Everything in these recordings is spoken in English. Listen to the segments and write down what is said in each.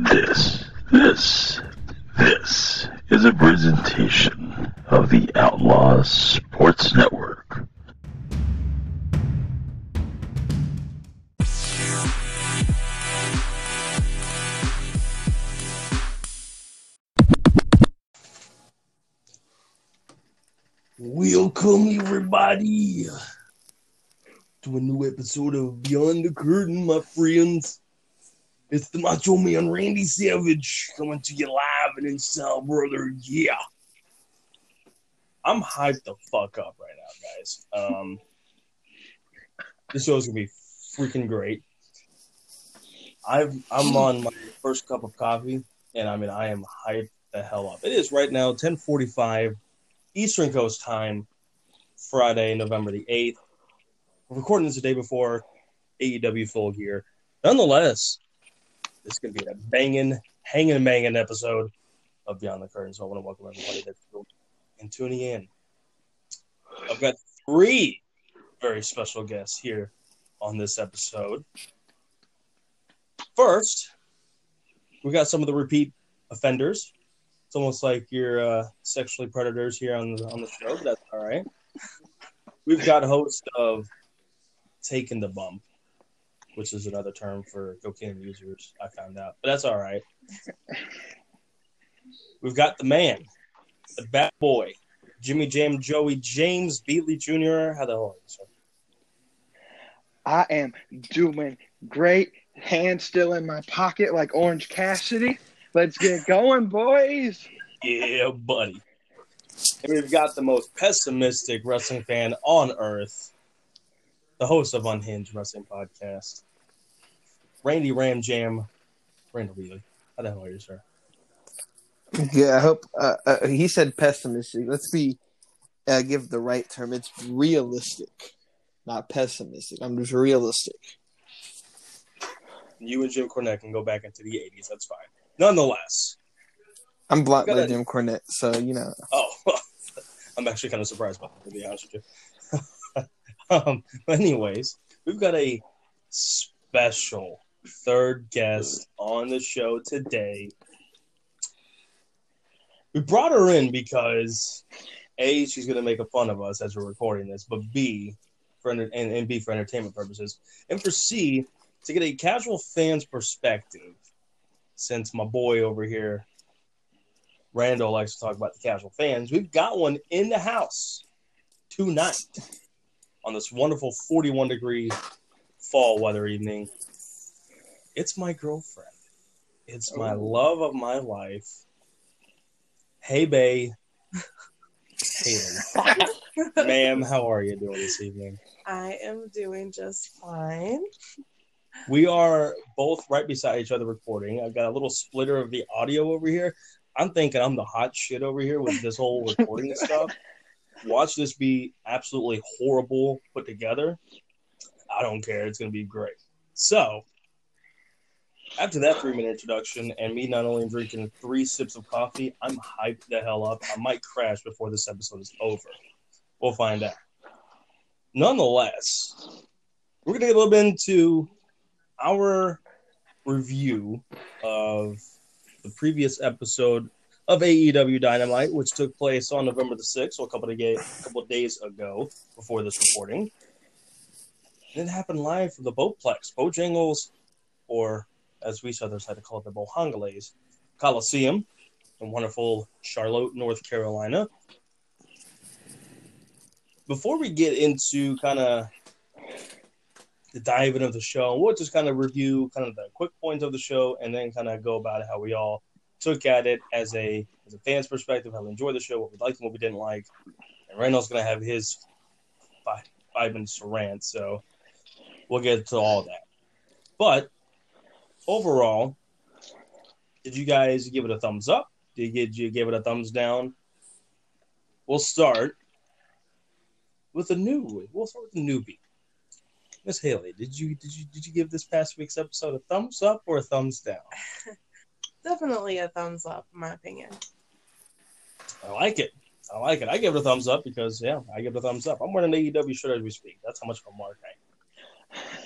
This, this, this is a presentation of the Outlaw Sports Network. Welcome, everybody, to a new episode of Beyond the Curtain, my friends. It's the Macho Man Randy Savage coming to you live and in style, brother. Yeah. I'm hyped the fuck up right now, guys. Um, this show's gonna be freaking great. I've I'm on my first cup of coffee, and I mean I am hyped the hell up. It is right now 10:45 Eastern Coast time, Friday, November the 8th. We're recording this the day before AEW Full Gear. Nonetheless, is going to be a banging, hanging, banging episode of Beyond the Curtain. So I want to welcome everybody that's and tuning in. I've got three very special guests here on this episode. First, we got some of the repeat offenders. It's almost like you're uh, sexually predators here on the on the show, but that's all right. We've got host of Taking the Bump, which is another term for cocaine users. I found out, but that's all right. We've got the man, the bad boy, Jimmy Jam Joey James Beatley Jr. How the hell are you, sir? I am doing great. Hand still in my pocket like Orange Cassidy. Let's get going, boys. Yeah, buddy. And we've got the most pessimistic wrestling fan on earth, the host of Unhinged Wrestling Podcast, Randy Ram Jam, Randall Wheeler. How the hell are you, sir? Yeah, I hope uh, uh, he said pessimistic. Let's be uh, give the right term. It's realistic, not pessimistic. I'm just realistic. You and Jim Cornette can go back into the 80s. That's fine. Nonetheless, I'm blocked by Gotta- Jim Cornette, so you know. oh, I'm actually kind of surprised by that, to be honest with you. um, but anyways, we've got a special third guest on the show today. We brought her in because A, she's going to make a fun of us as we're recording this, but B, for and, and B, for entertainment purposes, and for C, to get a casual fan's perspective, since my boy over here, Randall, likes to talk about the casual fans, we've got one in the house tonight on this wonderful 41 degree fall weather evening. It's my girlfriend. It's my oh. love of my life. Hey, Bay. Haley. Ma'am, how are you doing this evening? I am doing just fine. We are both right beside each other recording. I've got a little splitter of the audio over here. I'm thinking I'm the hot shit over here with this whole recording stuff. Watch this be absolutely horrible put together. I don't care. It's going to be great. So, after that three minute introduction and me not only drinking three sips of coffee, I'm hyped the hell up. I might crash before this episode is over. We'll find out. Nonetheless, we're going to get a little bit into our review of the previous episode of AEW Dynamite, which took place on November the 6th, so a couple of, ga- a couple of days ago before this recording. It happened live from the Bowplex, Bojangles, or as we Southerners like to call it, the Bohangales Coliseum in wonderful Charlotte, North Carolina. Before we get into kind of the diving of the show, we'll just kind of review kind of the quick points of the show and then kind of go about how we all took at it as a as a fan's perspective, how we enjoyed the show, what we liked and what we didn't like. And Randall's gonna have his five, five minutes to rant, so we'll get to all that. But overall, did you guys give it a thumbs up? Did you, did you give it a thumbs down? We'll start with a new. We'll start with the newbie. Miss Haley, did you did you did you give this past week's episode a thumbs up or a thumbs down? Definitely a thumbs up, in my opinion. I like it. I like it. I give it a thumbs up because yeah, I give it a thumbs up. I'm wearing an AEW shirt as we speak. That's how much of a mark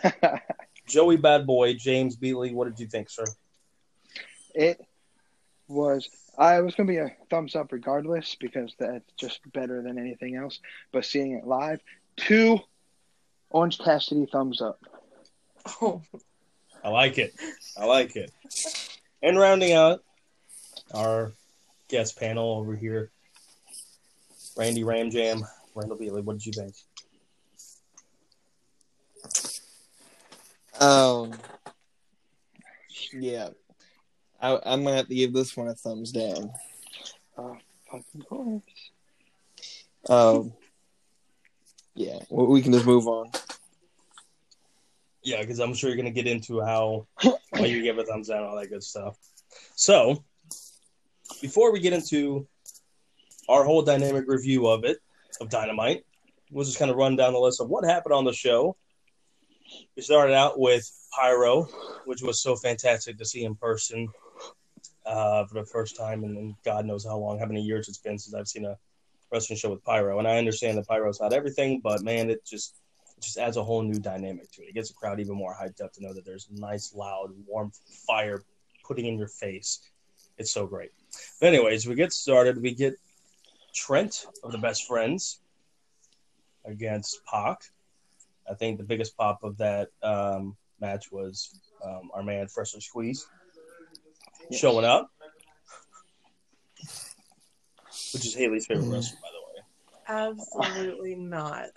I am. Joey Bad Boy, James Beatley, what did you think, sir? it was. I was gonna be a thumbs up regardless because that's just better than anything else. But seeing it live, two Orange Cassidy thumbs up. Oh, I like it. I like it. And rounding out our guest panel over here, Randy Ramjam, Randall Beasley. What did you think? Um, yeah, I, I'm gonna have to give this one a thumbs down. Uh, fucking course. Um, yeah, we we can just move on. Yeah, because I'm sure you're going to get into how why you give a thumbs down, all that good stuff. So, before we get into our whole dynamic review of it, of Dynamite, we'll just kind of run down the list of what happened on the show. We started out with Pyro, which was so fantastic to see in person uh, for the first time, and, God knows how long, how many years it's been since I've seen a wrestling show with Pyro. And I understand that Pyro's not everything, but man, it just it just adds a whole new dynamic to it. It gets the crowd even more hyped up to know that there's nice, loud, warm fire putting in your face. It's so great. But anyways, we get started. We get Trent of the Best Friends against Pac. I think the biggest pop of that um, match was um, our man Freshly Squeeze showing up, which is Haley's favorite wrestler, by the way. absolutely not.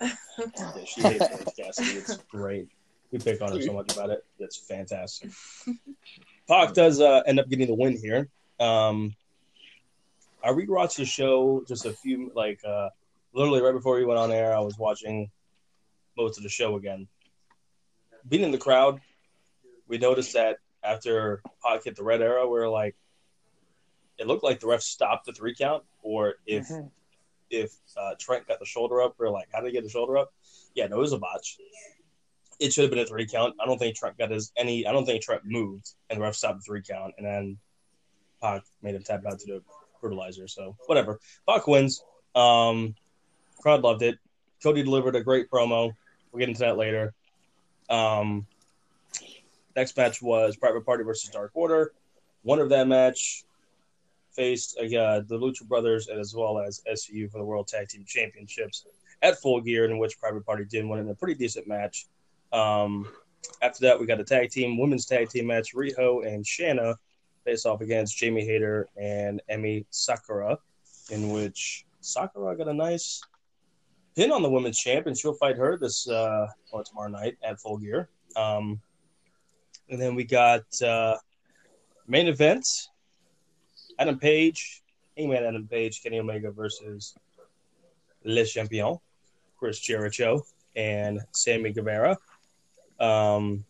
She hates Orange Cassidy. It's great. We pick on her so much about it. It's fantastic. Pac does uh, end up getting the win here. Um, I rewatched the show just a few, like, uh, literally right before we went on air. I was watching most of the show again. Being in the crowd, we noticed that after Pac hit the red arrow, we are like, it looked like the ref stopped the three count, or if Mhm. if uh, Trent got the shoulder up, we are like, how did he get the shoulder up? Yeah, no, it was a botch. It should have been a three count. I don't think Trent got his any. I don't think Trent moved, and the ref stopped the three count, and then Pac made him tap out to the brutalizer. So whatever. Pac wins. Um, crowd loved it. Cody delivered a great promo. We'll get into that later. Um, next match was Private Party versus Dark Order. One of that match faced uh, the Lucha Brothers as well as SCU for the World Tag Team Championships at Full Gear, in which Private Party did win in a pretty decent match. Um, after that, we got a tag team, women's tag team match. Riho and Shanna face off against Jamie Hayter and Emmy Sakura, in which Sakura got a nice pin on the women's champ, and she'll fight her this uh, or tomorrow night at Full Gear. Um, and then we got uh, main event: Adam Page, Hangman Adam Page, Kenny Omega versus Le Champion, Chris Jericho, and Sammy Guevara. Um,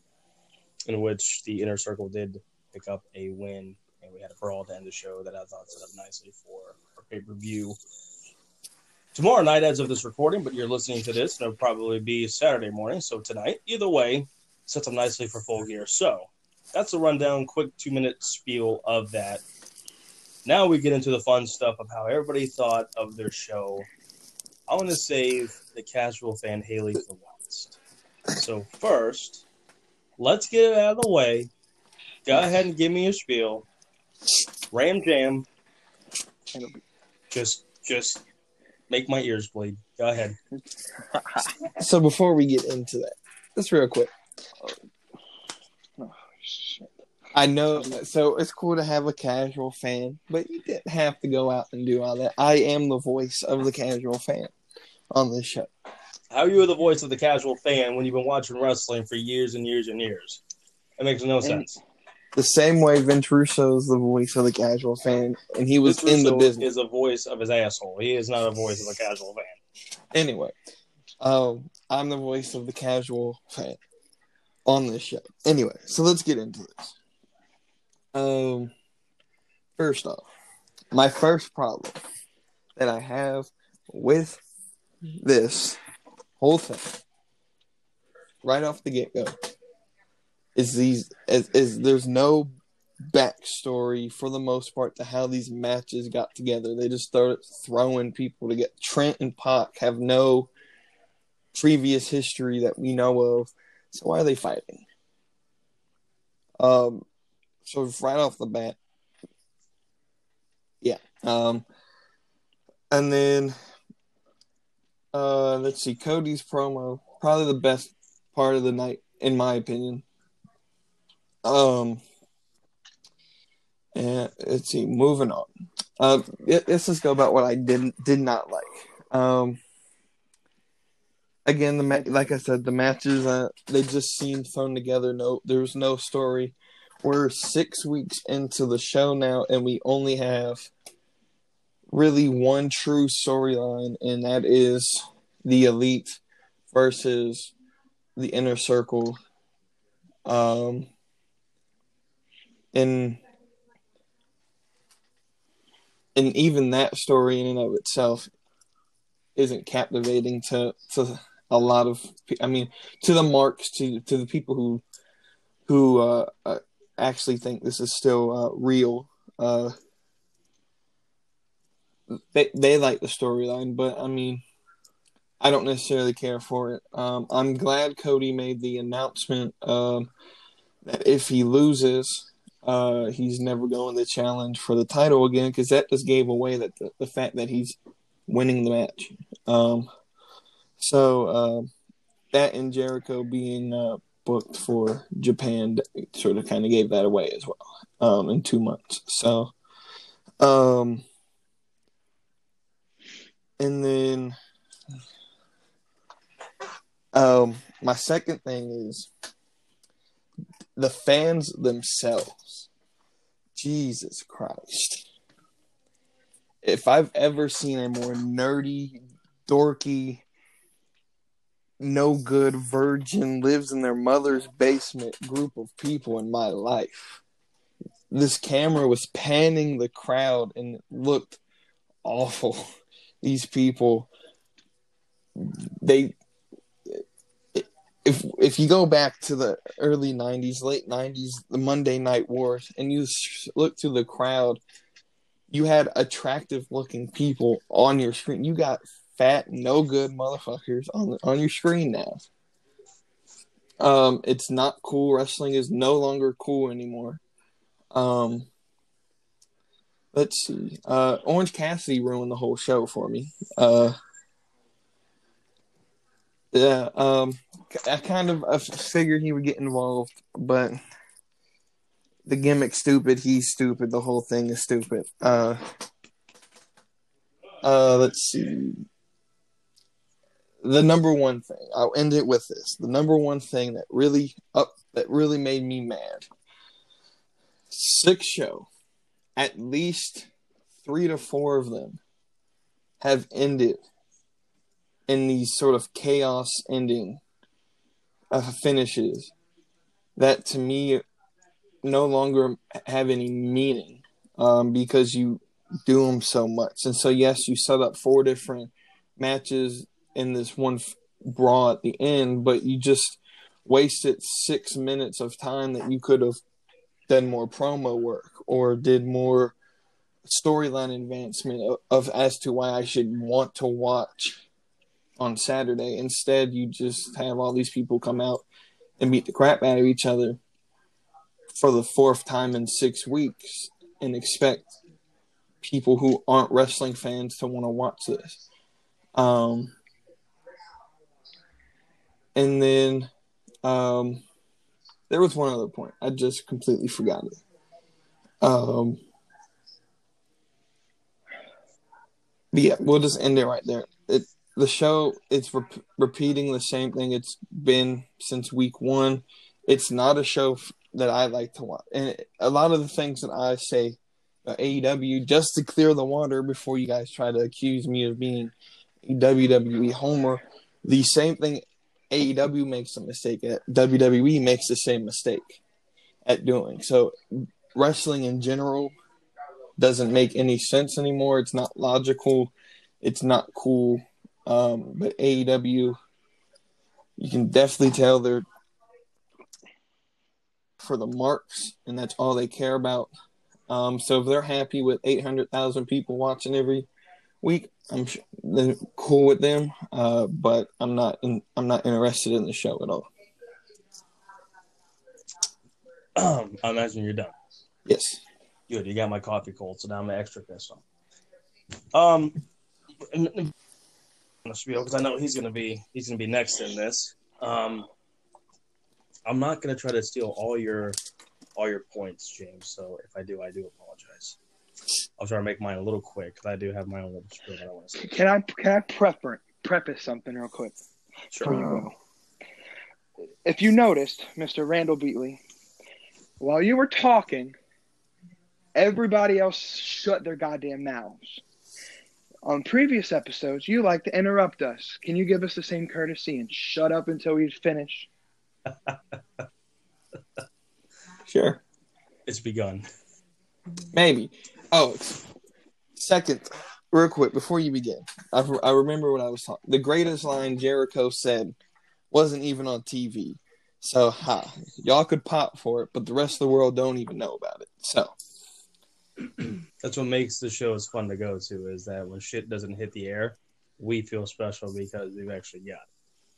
in which the inner circle did pick up a win, and we had a brawl to end the show that I thought set up nicely for our pay per view tomorrow night as of this recording, but you're listening to this, and it'll probably be Saturday morning, so tonight. Either way, sets up nicely for full gear. So that's a rundown, quick two minute spiel of that. Now we get into the fun stuff of how everybody thought of their show. I want to save the casual fan Haley for last. So first, let's get it out of the way. Go ahead and give me a spiel. Ram Jam, just just make my ears bleed. Go ahead. So before we get into that, just real quick, oh, shit. I know. So it's cool to have a casual fan, but you didn't have to go out and do all that. I am the voice of the casual fan on this show. How are you the voice of the casual fan when you've been watching wrestling for years and years and years? That makes no sense. The same way Vince Russo is the voice of the casual fan, and he was Vince in the business. Is a voice of his asshole. He is not a voice of a casual fan. Anyway, um, I'm the voice of the casual fan on this show. Anyway, so let's get into this. Um, first off, my first problem that I have with this whole thing, right off the get go, is these is, is there's no backstory for the most part to how these matches got together. They just started throwing people to get Trent and Pac have no previous history that we know of. So why are they fighting? Um so right off the bat, Yeah. Um, and then uh, let's see, Cody's promo, probably the best part of the night, in my opinion. Um, and let's see, moving on. Uh, let's just go about what I didn't did not like. Um, again, the like I said, the matches uh, they just seemed thrown together. No, there was no story. We're six weeks into the show now, and we only have really one true storyline, and that is the elite versus the inner circle. Um, and and even that story in and of itself isn't captivating to to a lot of I mean to the marks to to the people who who uh, uh, actually think this is still uh, real. Uh, they they like the storyline, but I mean, I don't necessarily care for it. Um, I'm glad Cody made the announcement um, that if he loses, uh, he's never going to challenge for the title again because that just gave away that the, the, fact that he's winning the match. Um, so uh, that and Jericho being uh, booked for Japan sort of kind of gave that away as well um, in two months. So, um, and then um, my second thing is the fans themselves. Jesus Christ. If I've ever seen a more nerdy, dorky, no good virgin lives in their mother's basement group of people in my life, this camera was panning the crowd and it looked awful. These people, they if if you go back to the early 90s late 90s the monday night wars and you look to the crowd you had attractive looking people on your screen. You got fat no good motherfuckers on on your screen now. Um it's not cool. Wrestling is no longer cool anymore. Um let's see. Uh orange cassidy ruined the whole show for me. Uh yeah, um, I kind of I figured he would get involved, but the gimmick's stupid. He's stupid. The whole thing is stupid. Uh, uh, let's see. The number one thing I'll end it with this. The number one thing that really up that really made me mad. Six show, at least three to four of them have ended in these sort of chaos ending uh, finishes that to me no longer have any meaning um, because you do them so much. And so, yes, you set up four different matches in this one brawl at the end, but you just wasted six minutes of time that you could have done more promo work or did more storyline advancement of, of as to why I should want to watch on Saturday. Instead, you just have all these people come out and beat the crap out of each other for the fourth time in six weeks and expect people who aren't wrestling fans to want to watch this. Um, and then um, there was one other point. I just completely forgot it. Um, yeah, we'll just end it right there. The show it's re- repeating the same thing it's been since week one. It's not a show f- that I like to watch, and a lot of the things that I say uh, AEW just to clear the water before you guys try to accuse me of being WWE homer. The same thing AEW makes a mistake at, WWE makes the same mistake at doing. So wrestling in general doesn't make any sense anymore. It's not logical. It's not cool um, but AEW, you can definitely tell they're for the marks, and that's all they care about. Um, so if they're happy with 800,000 people watching every week, I'm sure cool with them. Uh, but I'm not in, I'm not interested in the show at all. I imagine you're done. Yes. Good. You got my coffee cold, so now I'm an extra pissed off. Um, because I know he's gonna be he's gonna be next in this. Um, I'm not gonna try to steal all your all your points, James. So if I do, I do apologize. I'll try to make mine a little quick because I do have my own little spiel that I want to say. Can I can I prefer, preface something real quick Sure. If you noticed, Mr. Randall Beatley, while you were talking, everybody else shut their goddamn mouths. On previous episodes, you like to interrupt us. Can you give us the same courtesy and shut up until we finish? Sure. It's begun. Maybe. Oh, second, real quick before you begin, I, I remember what I was talking. The greatest line Jericho said wasn't even on TV. So, ha, y'all could pop for it, but the rest of the world don't even know about it. So, That's what makes the show shows fun to go to. Is that when shit doesn't hit the air, we feel special because we've actually got.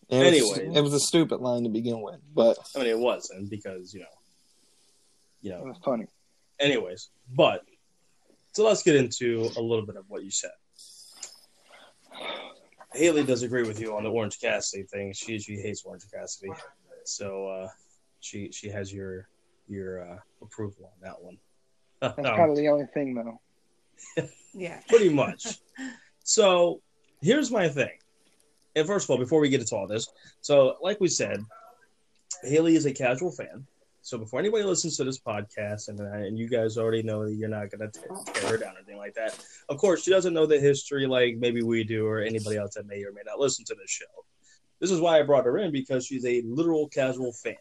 it. it was, it was a stupid line to begin with, but I mean, it wasn't because you know, you It know. was funny. Anyways, but so let's get into a little bit of what you said. Haley does agree with you on the Orange Cassidy thing. She she hates Orange Cassidy, so uh, she she has your your uh, approval on that one. That's probably the only thing, though. Yeah. pretty much. So here's my thing. And first of all, before we get into all this, so like we said, Haley is a casual fan. So before anybody listens to this podcast, and uh, and you guys already know that you're not gonna tear her down or anything like that. Of course, she doesn't know the history like maybe we do, or anybody else that may or may not listen to this show. This is why I brought her in because she's a literal casual fan.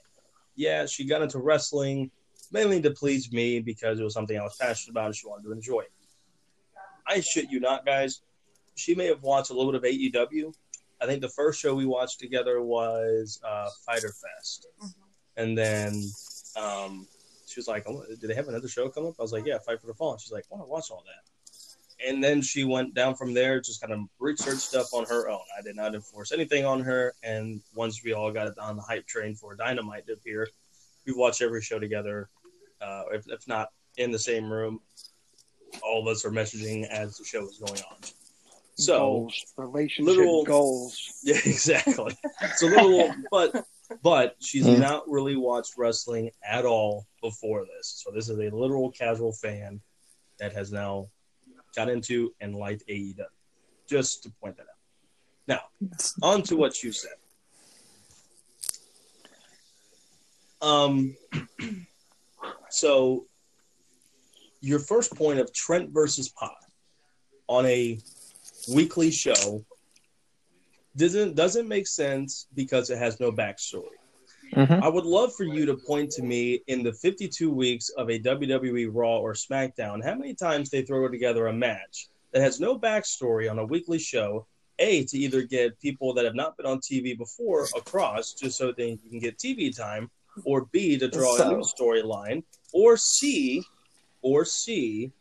Yeah, she got into wrestling mainly to please me because it was something I was passionate about and she wanted to enjoy. I shit you not, guys. She may have watched a little bit of AEW. I think the first show we watched together was uh, Fighter Fest, and then um, she was like, oh, "Do they have another show coming up?" I was like, "Yeah, Fight for the Fallen." She's like, "I want to watch all that." And then she went down from there, just kind of research stuff on her own. I did not enforce anything on her. And once we all got on the hype train for Dynamite to appear, we watched every show together. Uh, if, if not in the same room, all of us are messaging as the show is going on. So goals, relationship literal- goals. yeah, exactly. It's a little, but but she's Hmm. not really watched wrestling at all before this. So this is a literal casual fan that has now got into and liked AEW. Just to point that out. Now, on to what you said. Um, so your first point of Trent versus Pod on a weekly show doesn't doesn't make sense because it has no backstory. Mhm. I would love for you to point to me in the 52 weeks of a WWE Raw or SmackDown how many times they throw together a match that has no backstory on a weekly show. A to either get people that have not been on TV before across, just so they can get TV time, or B to draw a new storyline, or C, or C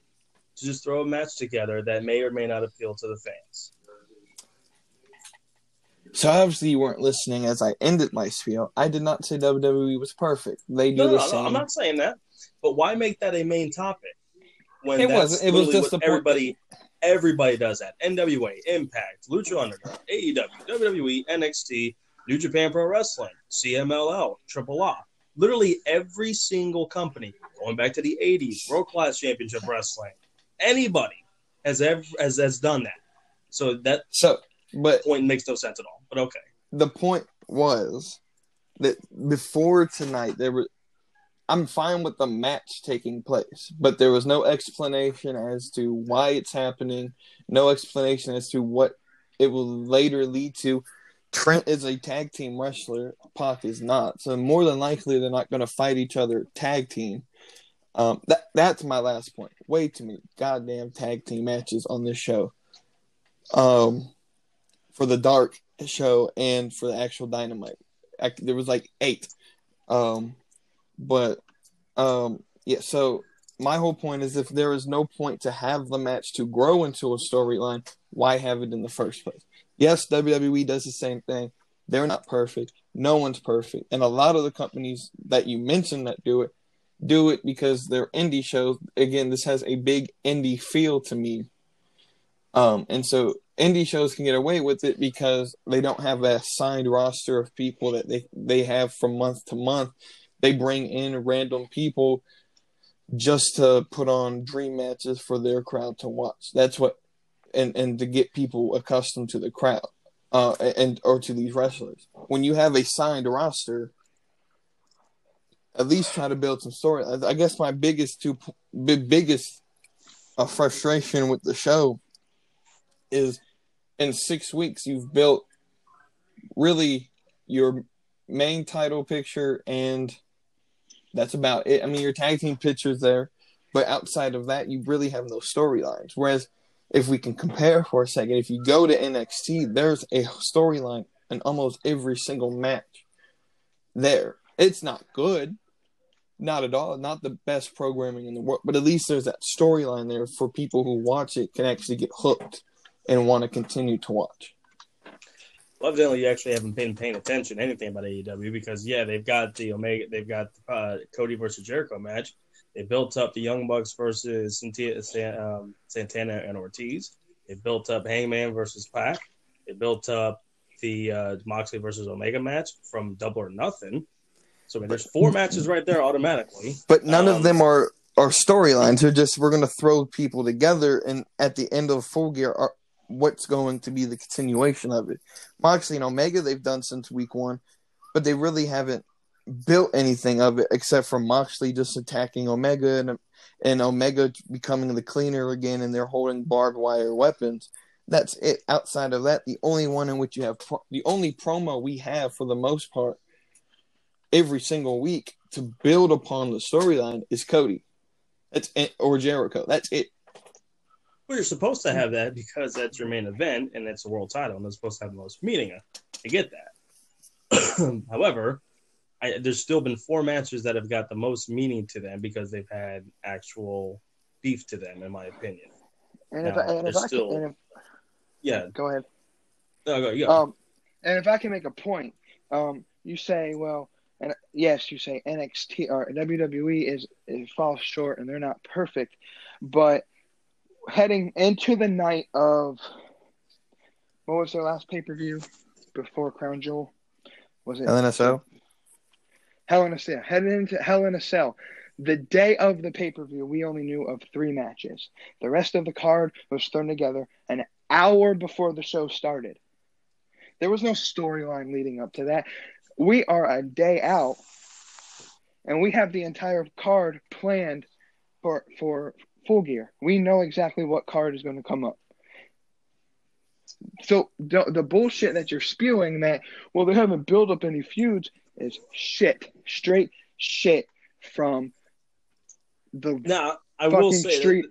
to just throw a match together that may or may not appeal to the fans. So obviously you weren't listening as I ended my spiel. I did not say WWE was perfect. They do No, the no, no, same. I'm not saying that. But why make that a main topic when It that's wasn't. It was just what everybody everybody does that. NWA, Impact, Lucha Underground, AEW, WWE, NXT, New Japan Pro Wrestling, CMLL, Triple A. Literally every single company going back to the 80s, World Class Championship Wrestling, anybody has ever has, has done that. So that So, but point makes no sense at all. But okay. the point was that before tonight there were I'm fine with the match taking place, but there was no explanation as to why it's happening, no explanation as to what it will later lead to. Trent is a tag team wrestler, Pac is not. So more than likely they're not going to fight each other tag team. Um, that that's my last point. Way too many goddamn tag team matches on this show. Um, for the dark show and for the actual dynamite, I, there was like eight. Um, but um, yeah. So my whole point is, if there is no point to have the match to grow into a storyline, why have it in the first place? Yes, WWE does the same thing. They're not perfect. No one's perfect, and a lot of the companies that you mentioned that do it do it because they're indie shows. Again, this has a big indie feel to me. Um, and so indie shows can get away with it because they don't have a signed roster of people that they, they have from month to month. They bring in random people just to put on dream matches for their crowd to watch. That's what, and and to get people accustomed to the crowd, uh, and or to these wrestlers. When you have a signed roster, at least try to build some story. I guess my biggest two, big biggest uh, frustration with the show is in six weeks you've built really your main title picture and that's about it. I mean, your tag team pictures there, but outside of that, you really have no storylines. Whereas, if we can compare for a second, if you go to NXT, there's a storyline in almost every single match. There, it's not good, not at all, not the best programming in the world, but at least there's that storyline there for people who watch it can actually get hooked and want to continue to watch. Well, evidently, you actually haven't been paying attention to anything about AEW because, yeah, they've got the Omega, they've got uh, Cody versus Jericho match. They built up the Young Bucks versus um, Santana and Ortiz. They built up Hangman versus Pac. They built up the uh, Moxley versus Omega match from Double or Nothing. So I mean, there's four matches right there automatically. But none Um, of them are are storylines. They're just we're going to throw people together, and at the end of Full Gear, are what's going to be the continuation of it. Moxley and Omega they've done since week one, but they really haven't built anything of it except for Moxley just attacking Omega and and Omega becoming the cleaner again, and they're holding barbed wire weapons. That's it. Outside of that, the only one in which you have pro- the only promo we have for the most part every single week to build upon the storyline is Cody. That's it, or Jericho. That's it. Well, you're supposed to have that because that's your main event and it's a world title and it's supposed to have the most meaning. I get that. However, I, there's still been four matches that have got the most meaning to them because they've had actual beef to them, in my opinion. And if, No, I, and if there's I still- can, and Yeah, go ahead. no, go, yeah. Um, and if I can make a point, um, you say, well, and yes, you say NXT or WWE is, is falls short and they're not perfect, but heading into the night of what was their last pay per view before Crown Jewel? Was it LNSO. Hell in a Cell? Heading into Hell in a Cell. The day of the pay per view, we only knew of three matches. The rest of the card was thrown together an hour before the show started. There was no storyline leading up to that. We are a day out, and we have the entire card planned for for full gear. We know exactly what card is going to come up. So the, the bullshit that you're spewing that well they haven't built up any feuds is shit, straight shit from the now, I will say, street.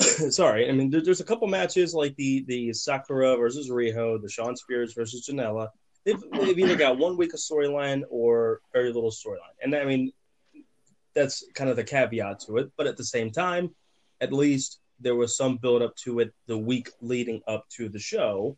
sorry, I mean, there, there's a couple matches like the the Sakura versus Riho, the Shawn Spears versus Janela. They've, they've either got one week of storyline or very little storyline, and I mean, that's kind of the caveat to it. But at the same time, at least there was some build up to it the week leading up to the show.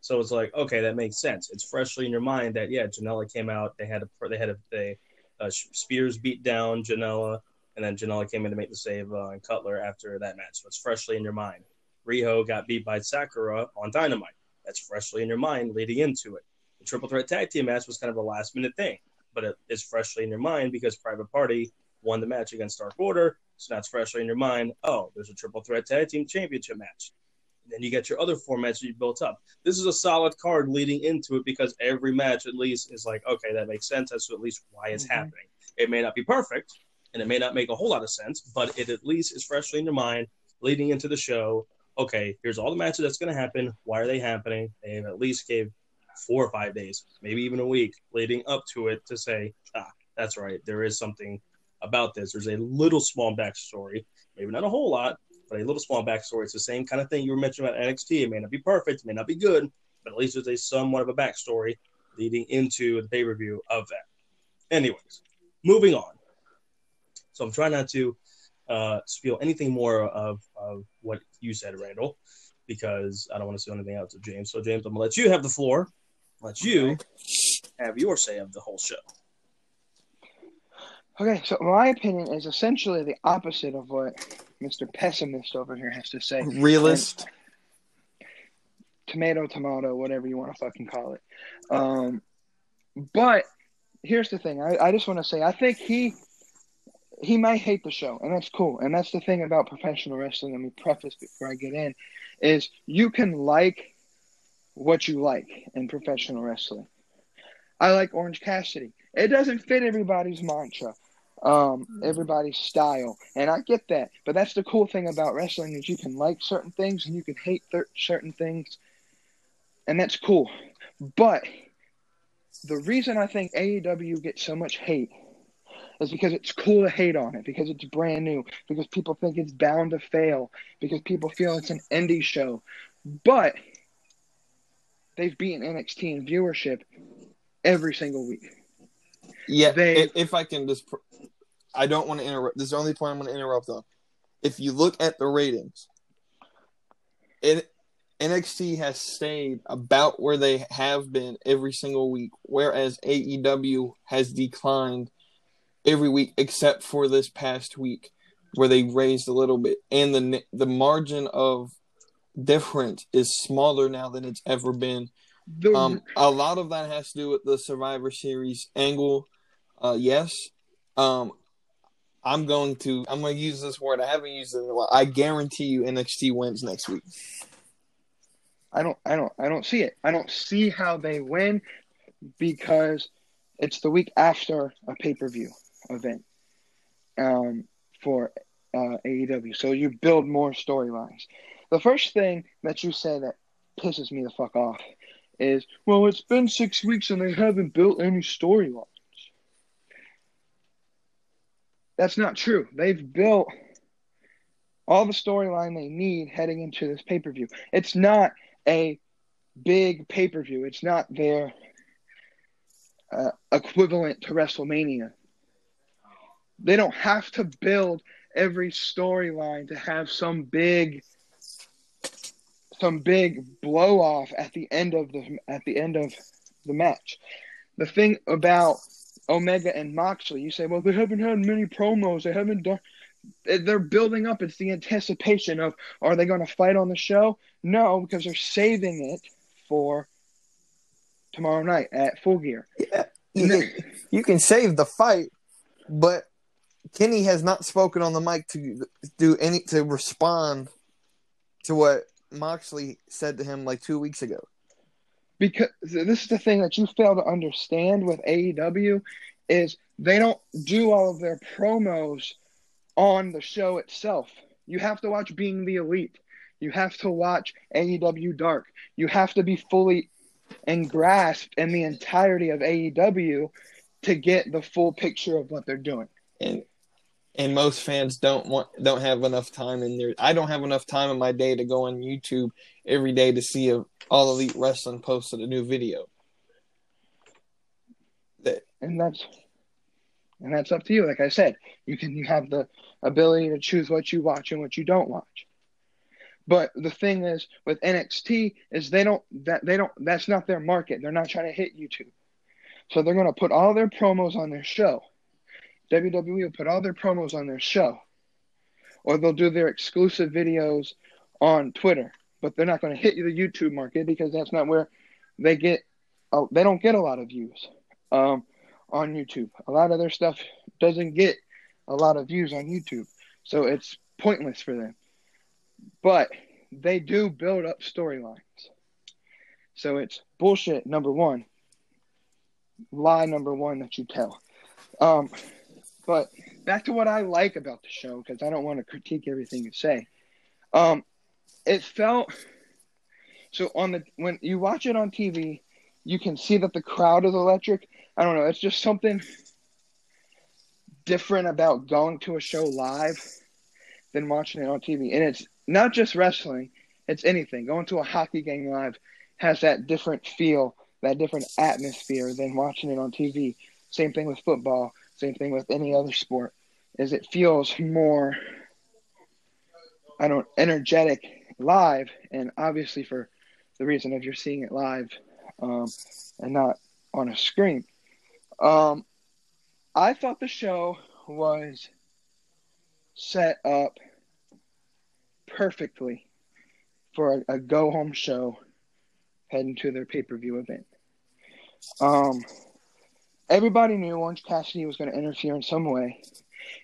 So it's like, okay, that makes sense. It's freshly in your mind that yeah, Janela came out. They had a they had a they, uh, Spears beat down Janela, and then Janela came in to make the save uh, on Cutler after that match. So it's freshly in your mind. Riho got beat by Sakura on Dynamite. That's freshly in your mind leading into it. The triple threat tag team match was kind of a last minute thing, but it is freshly in your mind because Private Party won the match against Dark Order. So now it's freshly in your mind. Oh, there's a triple threat tag team championship match. And then you get your other four matches you built up. This is a solid card leading into it because every match at least is like, okay, that makes sense as to at least why it's Mhm. happening. It may not be perfect, and it may not make a whole lot of sense, but it at least is freshly in your mind leading into the show. Okay, here's all the matches that's going to happen. Why are they happening? They at least gave four or five days, maybe even a week leading up to it to say, ah, that's right, there is something about this. There's a little small backstory, maybe not a whole lot, but a little small backstory. It's the same kind of thing you were mentioning about NXT. It may not be perfect, it may not be good, but at least there's a somewhat of a backstory leading into the pay per view of that. Anyways, moving on. So I'm trying not to uh, anything more of, of what you said, Randall, because I don't want to say anything else to James. So, James, I'm going to let you have the floor. Let you have your say of the whole show. Okay, so my opinion is essentially the opposite of what Mr. Pessimist over here has to say. Realist. tomato, tomato, whatever you want to fucking call it. Um, but here's the thing. I, I just want to say I think he he might hate the show, and that's cool. And that's the thing about professional wrestling. Let me preface before I get in: is you can like what you like in professional wrestling. I like Orange Cassidy. It doesn't fit everybody's mantra, um, everybody's style, and I get that. But that's the cool thing about wrestling is you can like certain things and you can hate th- certain things, and that's cool. But the reason I think AEW gets so much hate is because it's cool to hate on it, because it's brand new, because people think it's bound to fail, because people feel it's an indie show. But they've beaten NXT in viewership every single week. Yeah, They- if, if I can just, I don't want to interrupt. This is the only point I'm going to interrupt though. If you look at the ratings, it NXT has stayed about where they have been every single week, whereas AEW has declined every week except for this past week, where they raised a little bit, and the the margin of difference is smaller now than it's ever been. Um, a lot of that has to do with the Survivor Series angle. Uh, yes. Um, I'm going to I'm going to use this word. I haven't used it in a while. I guarantee you NXT wins next week. I don't I don't I don't see it. I don't see how they win because it's the week after a pay-per-view event um, for uh, AEW. So you build more storylines. The first thing that you say that pisses me the fuck off is, well, it's been six weeks and they haven't built any storylines. That's not true. They've built all the storyline they need heading into this pay per view. It's not a big pay per view. It's not their uh, equivalent to WrestleMania. They don't have to build every storyline to have some big some big blow off at the end of the at the end of the match. The thing about Omega and Moxley, you say, well, they haven't had many promos. They haven't done. They're building up. It's the anticipation of are they going to fight on the show? No, because they're saving it for tomorrow night at Full Gear. Yeah, you can, you can save the fight, but Kenny has not spoken on the mic to do any to respond to what Moxley said to him like two weeks ago. because this is the thing that you fail to understand with AEW is they don't do all of their promos on the show itself. You have to watch Being the Elite. You have to watch AEW Dark. You have to be fully engrasped in the entirety of AEW to get the full picture of what they're doing. and and most fans don't want don't have enough time in there. I don't have enough time in my day to go on YouTube every day to see a all elite wrestling posted a new video. That and that's and that's up to you. Like I said, you can you have the ability to choose what you watch and what you don't watch. But the thing is with NXT is they don't that they don't that's not their market. They're not trying to hit YouTube. So they're gonna put all their promos on their show. WWE will put all their promos on their show. Or they'll do their exclusive videos on Twitter. But they're not gonna hit you the YouTube market because that's not where they get oh, they don't get a lot of views. Um on YouTube. A lot of their stuff doesn't get a lot of views on YouTube. So it's pointless for them. But they do build up storylines. So it's bullshit number one. Lie number one that you tell. Um but back to what I like about the show, because I don't want to critique everything you say. Um it felt so on the when you watch it on TV, you can see that the crowd is electric. I don't know. It's just something different about going to a show live than watching it on TV. And it's not just wrestling, it's anything. Going to a hockey game live has that different feel, that different atmosphere than watching it on TV. Same thing with football, same thing with any other sport. Is it feels more I don't energetic live and obviously for the reason of you're seeing it live um, and not on a screen. Um, I thought the show was set up perfectly for a, a go home show heading to their pay per view event. Um, everybody knew Orange Cassidy was going to interfere in some way,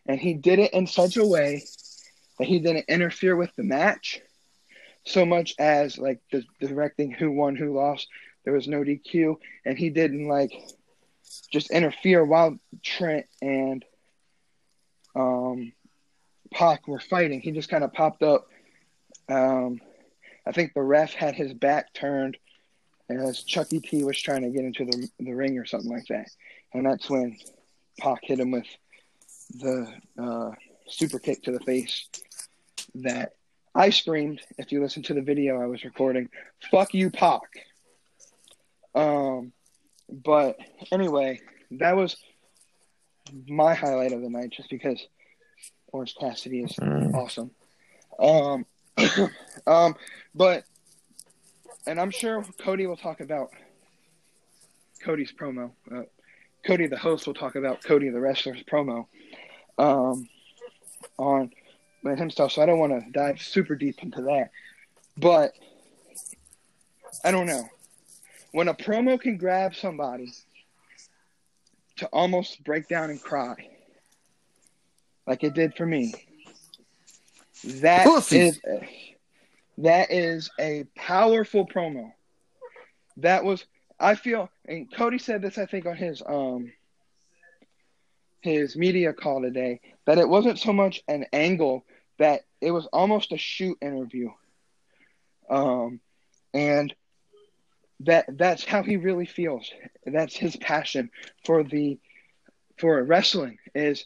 and he did it in such a way that he didn't interfere with the match so much as like the, directing who won, who lost. There was no DQ, and he didn't like just interfere while Trent and um, Pac were fighting. He just kind of popped up. Um, I think the ref had his back turned as Chucky T was trying to get into the, the ring or something like that. And that's when Pac hit him with the uh, super kick to the face that I screamed. If you listen to the video I was recording, fuck you, Pac. Um, but anyway, that was my highlight of the night just because Orange Cassidy is Mm. awesome. Um, um, but and I'm sure Cody will talk about Cody's promo. Uh, Cody, the host, will talk about Cody, the wrestler's promo um, on himself. So I don't want to dive super deep into that, but I don't know when a promo can grab somebody to almost break down and cry, like it did for me. That is a, that is a powerful promo. That was I feel and Cody said this I think on his um his media call today that it wasn't so much an angle that it was almost a shoot interview. Um and that that's how he really feels. That's his passion for the for wrestling is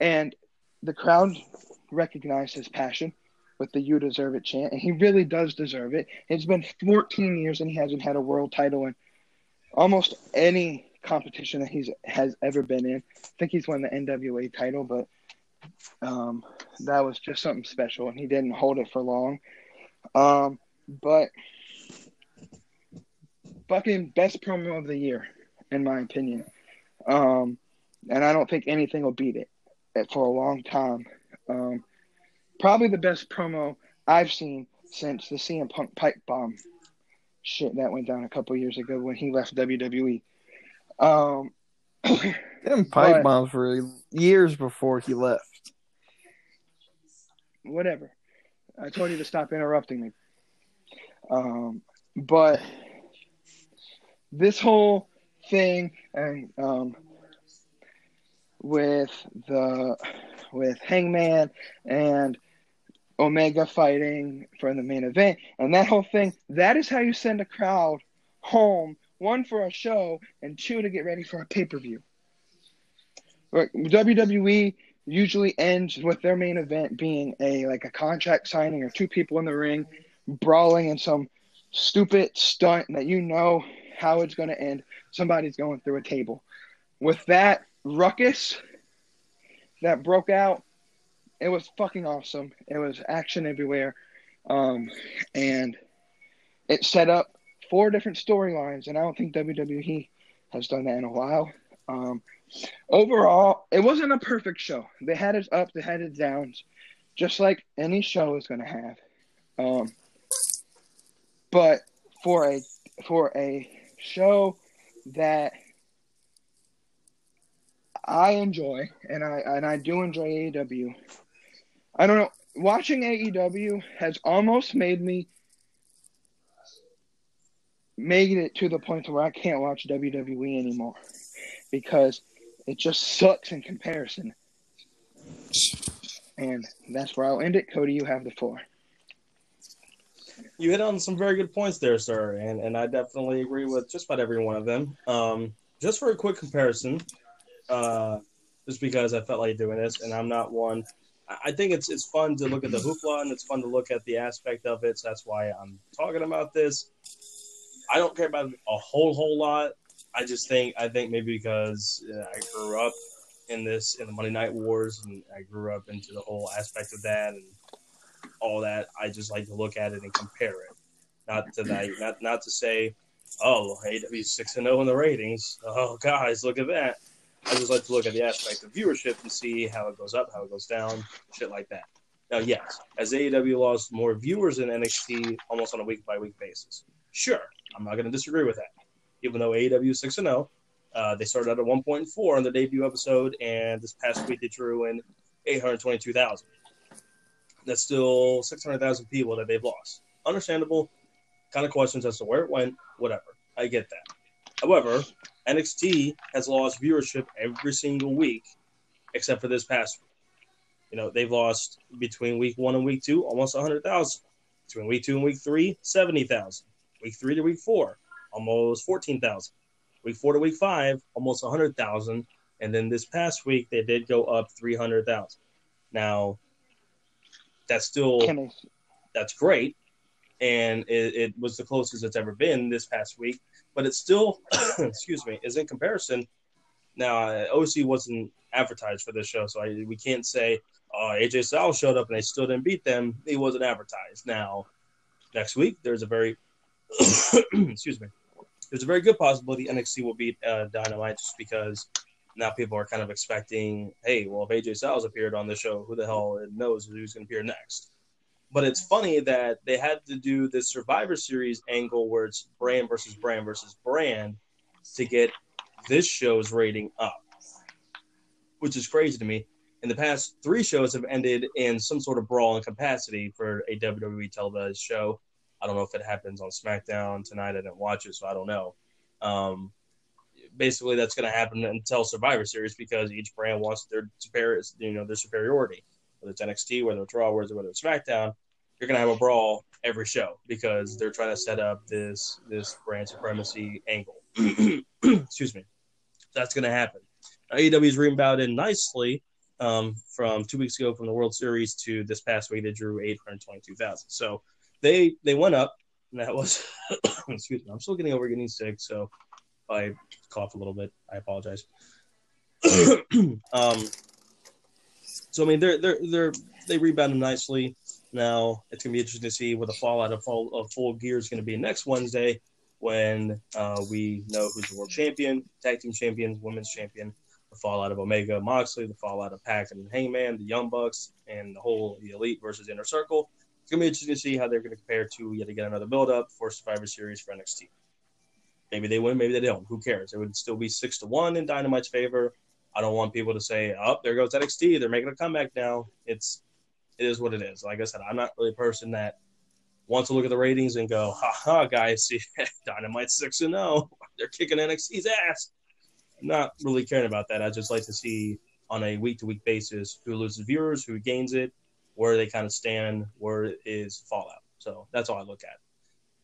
and the crowd recognized his passion with the "You Deserve It" chant, and he really does deserve it. It's been 14 years, and he hasn't had a world title in almost any competition that he's has ever been in. I think he's won the NWA title, but um, that was just something special, and he didn't hold it for long. Um, but fucking best promo of the year, in my opinion. Um, and I don't think anything will beat it for a long time. Um, probably the best promo I've seen since the CM Punk pipe bomb shit that went down a couple years ago when he left WWE. Um, Them pipe But- bombs were years before he left. whatever. I told you to stop interrupting me. Um, but this whole thing and um, with the with Hangman and Omega fighting for the main event and that whole thing that is how you send a crowd home one for a show and two to get ready for a pay-per-view. WWE usually ends with their main event being a like a contract signing or two people in the ring brawling in some stupid stunt that you know how it's going to end. Somebody's going through a table. With that ruckus that broke out, it was fucking awesome. It was action everywhere. Um, and it set up four different storylines, and I don't think WWE has done that in a while. Um, overall, it wasn't a perfect show. They had its ups, they had its downs, just like any show is going to have. Um, but for a for a show that I enjoy, and I and I do enjoy AEW. I don't know. Watching AEW has almost made me made it to the point where I can't watch WWE anymore because it just sucks in comparison. And that's where I'll end it. Cody, you have the floor. You hit on some very good points there, sir, and and I definitely agree with just about every one of them. Um, just for a quick comparison, uh, just because I felt like doing this, and I'm not one. I think it's it's fun to look at the hoopla and it's fun to look at the aspect of it. So that's why I'm talking about this. I don't care about a whole whole lot. I just think I think maybe because uh, I grew up in this in the Monday Night Wars and I grew up into the whole aspect of that and all that. I just like to look at it and compare it. Not to not not to say, oh, AW six and zero in the ratings. Oh, guys, look at that. I just like to look at the aspect of viewership and see how it goes up, how it goes down, shit like that. Now, yes, as AEW lost more viewers in NXT almost on a week by week basis. Sure, I'm not going to disagree with that. Even though AEW is six and zero, uh, they started out at 1.4 on the debut episode, and this past week they drew in 822,000. That's still 600,000 people that they've lost. Understandable. Kind of questions as to where it went. Whatever. I get that. However, NXT has lost viewership every single week except for this past week. You know, they've lost between week one and week two almost 100,000. Between week two and week three, 70,000. Week three to week four, almost 14,000. Week four to week five, almost 100,000. And then this past week, they did go up 300,000. Now, that's still that's great, and it, it was the closest it's ever been this past week. But it still, excuse me, is in comparison. Now, uh, OC wasn't advertised for this show, so I, we can't say uh, AJ Styles showed up and they still didn't beat them. He wasn't advertised. Now, next week there's a very, excuse me, there's a very good possibility NXT will beat uh, Dynamite just because now people are kind of expecting, hey, well, if AJ Styles appeared on the show, who the hell knows who's going to appear next? But it's funny that they had to do this Survivor Series angle where it's brand versus brand versus brand to get this show's rating up, which is crazy to me. In the past, three shows have ended in some sort of brawl and capacity for a WWE televised show. I don't know if it happens on SmackDown tonight. I didn't watch it, so I don't know. Um, basically, that's going to happen until Survivor Series because each brand wants their superior, you know, their superiority. Whether it's NXT, whether it's Raw, Words or whether it's SmackDown, you're going to have a brawl every show because they're trying to set up this this brand supremacy angle. Excuse me. That's going to happen. AEW's rebounded nicely um, from two weeks ago from the World Series to this past week. They drew 822,000. So they they went up. And that was, excuse me, I'm still getting over getting sick. So if I cough a little bit, I apologize. um, so I mean, they're they're they're they rebounded nicely. Now it's gonna be interesting to see what the fallout of full of full gear is gonna be next Wednesday when uh, we know who's the world champion, tag team champions, women's champion, the fallout of Omega Moxley, the fallout of Pac and Hangman, the Young Bucks, and the whole the Elite versus Inner Circle. It's gonna be interesting to see how they're gonna compare to yet again another build up for Survivor Series for NXT. Maybe they win, maybe they don't. Who cares? It would still be six to one in Dynamite's favor. I don't want people to say, "Oh, there goes NXT. They're making a comeback now." It's it is what it is. Like I said, I'm not really a person that wants to look at the ratings and go, "Ha ha, guys, see Dynamite six and zero. They're kicking NXT's ass." I'm not really caring about that. I just like to see on a week to week basis who loses viewers, who gains it, where they kind of stand, where is fallout. So that's all I look at.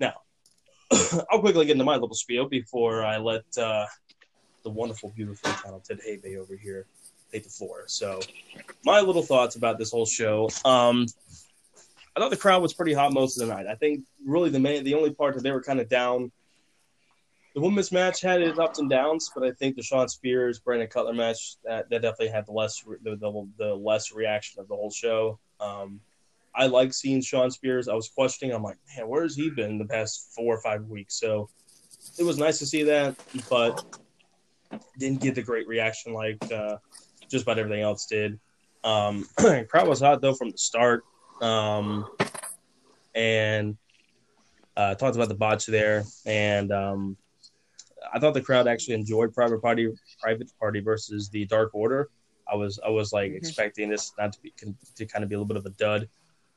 Now, I'll quickly get into my little spiel before I let uh, the wonderful, beautiful, talented Hebe over here take the floor. So, my little thoughts about this whole show. Um, I thought the crowd was pretty hot most of the night. I think really the main, the only part that they were kind of down. The women's match had its ups and downs, but I think the Shawn Spears Brandon Cutler match that, that definitely had the less the, the, the less reaction of the whole show. Um, I like seeing Shawn Spears. I was questioning. I'm like, man, where has he been the past four or five weeks? So it was nice to see that, but didn't get the great reaction like uh, just about everything else did. Um, crowd was hot though from the start, um, and uh, talked about the botch there, and um, I thought the crowd actually enjoyed Private Party, Private Party versus the Dark Order. I was I was like Mhm. expecting this not to be to kind of be a little bit of a dud.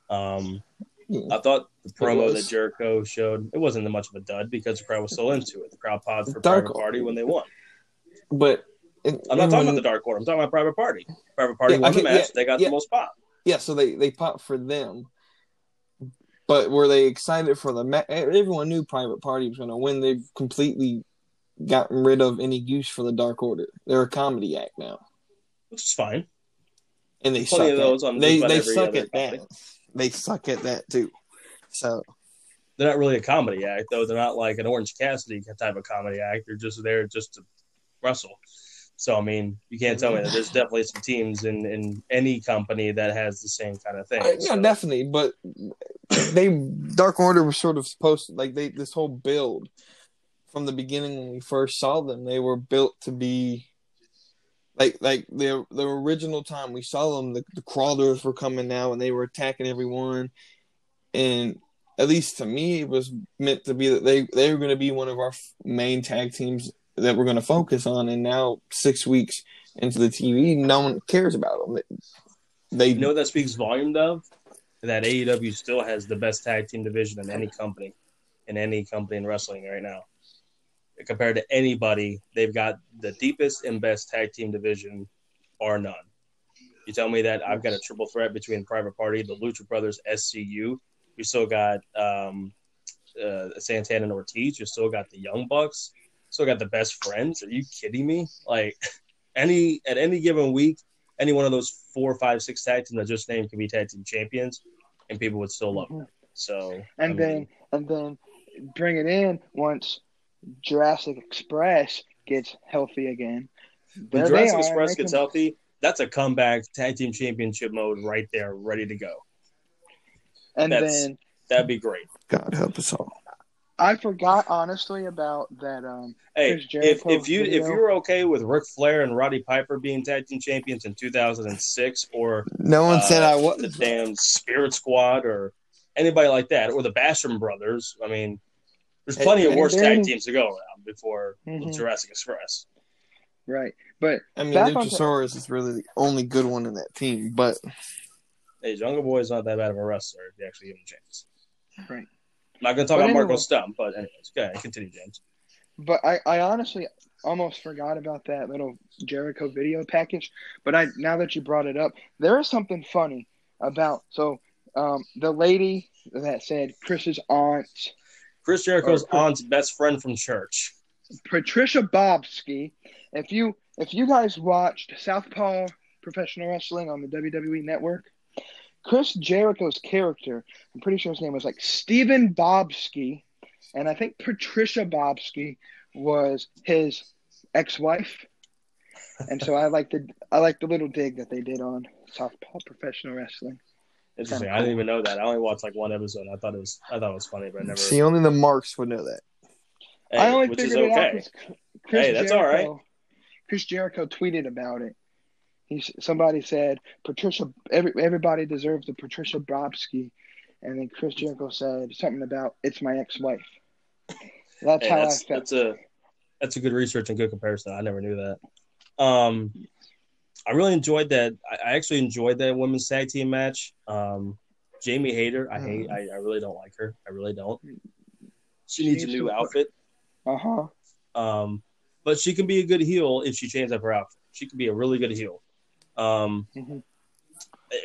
Um, I thought the promo that Jericho showed it wasn't that much of a dud because the crowd was still into it. The crowd popped for Dark Private Party when they won. But I'm not talking when- about the Dark Order. I'm talking about Private Party. Private Party Yeah, won the match. yeah, they got yeah. the most pop. Yeah, so they they pop for them. But were they excited for the ma- everyone knew Private Party was going to win. They've completely gotten rid of any use for the Dark Order. They're a comedy act now, which is fine. and they Plenty suck at on they they suck at that. They suck at that too. So They're not really a comedy act, though. They're not like an Orange Cassidy type of comedy act. They're just there just to wrestle. So I mean, you can't tell me that there's definitely some teams in in any company that has the same kind of thing. Uh, yeah, definitely. But they Dark Order was sort of supposed to, like they this whole build from the beginning when we first saw them. They were built to be like like the the original time we saw them. The, the crawlers were coming out and they were attacking everyone, and at least to me, it was meant to be that they they were going to be one of our main tag teams that we're going to focus on. And now six weeks into the TV, no one cares about them. They, You know that speaks volume of? That AEW still has the best tag team division in any company, in any company in wrestling right now. Compared to anybody, they've got the deepest and best tag team division, or none. You tell me that I've got a triple threat between Private Party, the Lucha Brothers, SCU. You still got um, uh, Santana and Ortiz. You still got the Young Bucks. Still got the best friends. Are you kidding me? Like any at any given week, any one of those four, five, six tag teams I just named could be tag team champions, and people would still love them. So. And I then mean, and then bring it in once Jurassic Express gets healthy again. when There Jurassic are, Express gets can- healthy, that's a comeback tag team championship mode right there, ready to go. And that's- then That'd be great. God help us all. I forgot honestly about that. Um, Hey, if, if you if video. you're okay with Ric Flair and Roddy Piper being tag team champions in 2006, or No one said uh, I the damn Spirit Squad, or anybody like that, or the Basham Brothers, I mean, there's Hey, plenty of worse then- tag teams to go around before Mhm. Jurassic Express. right, but I mean, Back on- Luchasaurus is really the only good one in that team, but Hey, Jungle Boy's not that bad of a wrestler if you actually give him a chance. Right. I'm not going to talk But about Marko anyway. Stunt, but anyways, go ahead, continue, James. but I, I honestly almost forgot about that little Jericho video package. But I now that you brought it up, there is something funny about so um, the lady that said Chris's aunt Chris Jericho's Or aunt's best friend from church. Patricia Bobsky. If you if you guys watched Southpaw Professional Wrestling on the WWE Network, Chris Jericho's character, I'm pretty sure his name was like Stephen Bobsky, and I think Patricia Bobsky was his ex-wife. And so I like the I like the little dig that they did on Southpaw Professional Wrestling. Interesting. Kinda I didn't even know that. I only watched like one episode. I thought it was I thought it was funny, but I never. see, only the marks would know that. Hey, I only which is figured it out Chris Hey, that's all right. Chris Jericho tweeted about it. He's somebody said Patricia. Every, everybody deserves a Patricia Bobsky, and then Chris Jericho said something about it's my ex-wife. That's Hey, how that's, I felt. that's a that's a good research and good comparison. I never knew that. Um, I really enjoyed that. I, I actually enjoyed that women's tag team match. Um, Jamie Hayter, I hate. I, I really don't like her. I really don't. She needs a new outfit. Uh huh. Um, but she can be a good heel if she changes up her outfit. She can be a really good heel. Um, Mhm.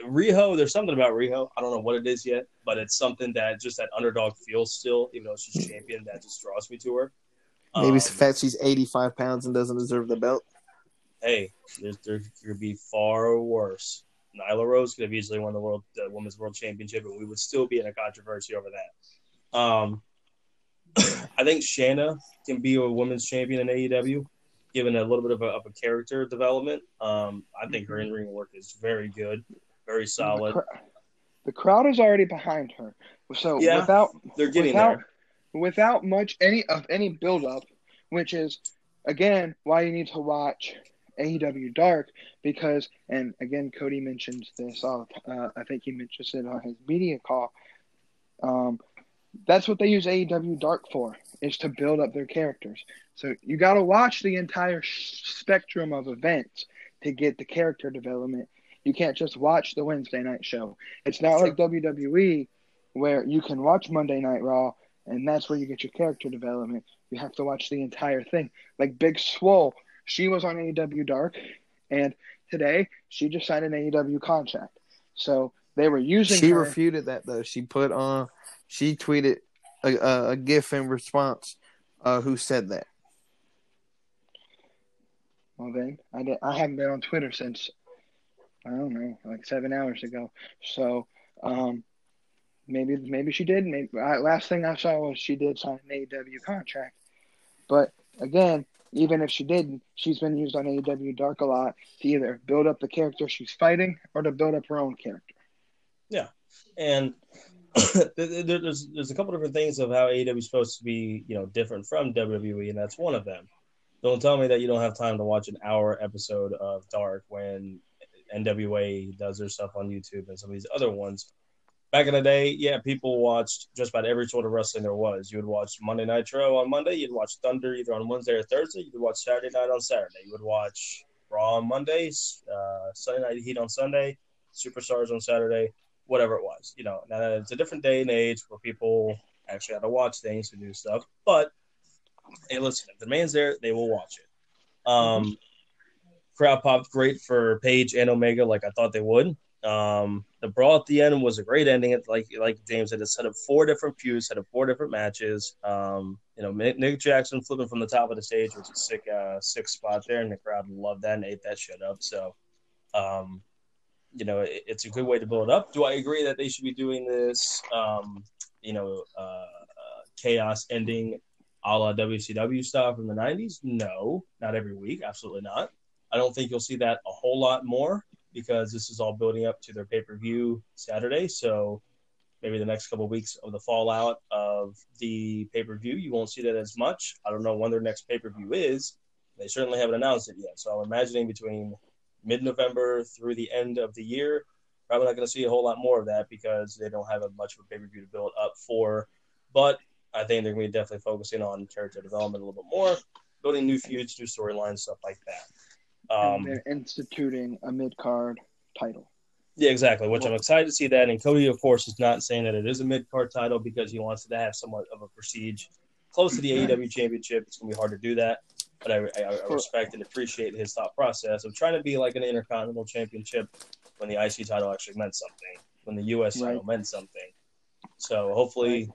Riho, there's something about Riho. I don't know what it is yet, but it's something that just that underdog feel still, even though she's champion, that just draws me to her. Maybe it's the Um, fact she's 85 pounds and doesn't deserve the belt. hey, there's, there could be far worse. Nyla Rose could have easily won the world, the women's world championship, and we would still be in a controversy over that. Um, I think Shanna can be a women's champion in AEW, given a little bit of a, of a character development. Um, I think her in ring work is very good, very solid. The, cr- the crowd is already behind her, so Yeah, without They're getting without there. without much any of any build up, which is again why you need to watch AEW Dark because and again Cody mentions this uh, I think he mentions it on his media call. Um, that's what they use AEW Dark for is to build up their characters. So you got to watch the entire spectrum of events to get the character development. You can't just watch the Wednesday night show. It's not like WWE where you can watch Monday Night Raw and that's where you get your character development. You have to watch the entire thing. Like Big Swole, she was on AEW Dark, and today she just signed an AEW contract. So they were using She her. refuted that though. She put on, she tweeted a, a, a gif in response. Uh, who said that? Well, then I did, I haven't been on Twitter since I don't know, like seven hours ago. So um, maybe maybe she did. Maybe I, last thing I saw was she did sign an AEW contract. But again, even if she didn't, she's been used on AEW Dark a lot to either build up the character she's fighting or to build up her own character. Yeah, and there- there- there's there's a couple different things of how AEW is supposed to be, you know, different from WWE, and that's one of them. Don't tell me that you don't have time to watch an hour episode of Dark when NWA does their stuff on YouTube and some of these other ones back in the day, yeah, people watched just about every sort of wrestling there was. You would watch Monday Nitro on Monday. You'd watch Thunder either on Wednesday or Thursday. You would watch Saturday Night on Saturday. You would watch Raw on Mondays, uh, Sunday Night Heat on Sunday, Superstars on Saturday, whatever it was. You know, now it's a different day and age where people actually had to watch things and do stuff. But hey, listen, if the man's there, they will watch it. Um, crowd popped great for Page and Omega, like I thought they would. Um, the brawl at the end was a great ending. It, like like James said, it set up four different feuds, set up four different matches. Um, you know, Nick Nick Jackson flipping from the top of the stage was a sick uh, sick spot there, and the crowd loved that and ate that shit up. So, um, you know, it, it's a good way to build up. Do I agree that they should be doing this? Um, you know, uh, uh, chaos ending a la WCW style from the '90s? No, not every week. Absolutely not. I don't think you'll see that a whole lot more because this is all building up to their pay per view Saturday. So maybe the next couple of weeks of the fallout of the pay per view, you won't see that as much. I don't know when their next pay per view is. They certainly haven't announced it yet. So I'm imagining between mid November through the end of the year, probably not going to see a whole lot more of that because they don't have much of a pay per view to build up for. But I think they're going to be definitely focusing on character development a little bit more, building new feuds, new storylines, stuff like that. Um, they're instituting a mid card title. Yeah, exactly. Which I'm excited to see that. And Cody, of course, is not saying that it is a mid card title because he wants it to have somewhat of a prestige close to the AEW Championship. It's going to be hard to do that, but I, I, I respect and appreciate his thought process of trying to be like an Intercontinental Championship when the IC title actually meant something, when the US title meant something. So hopefully,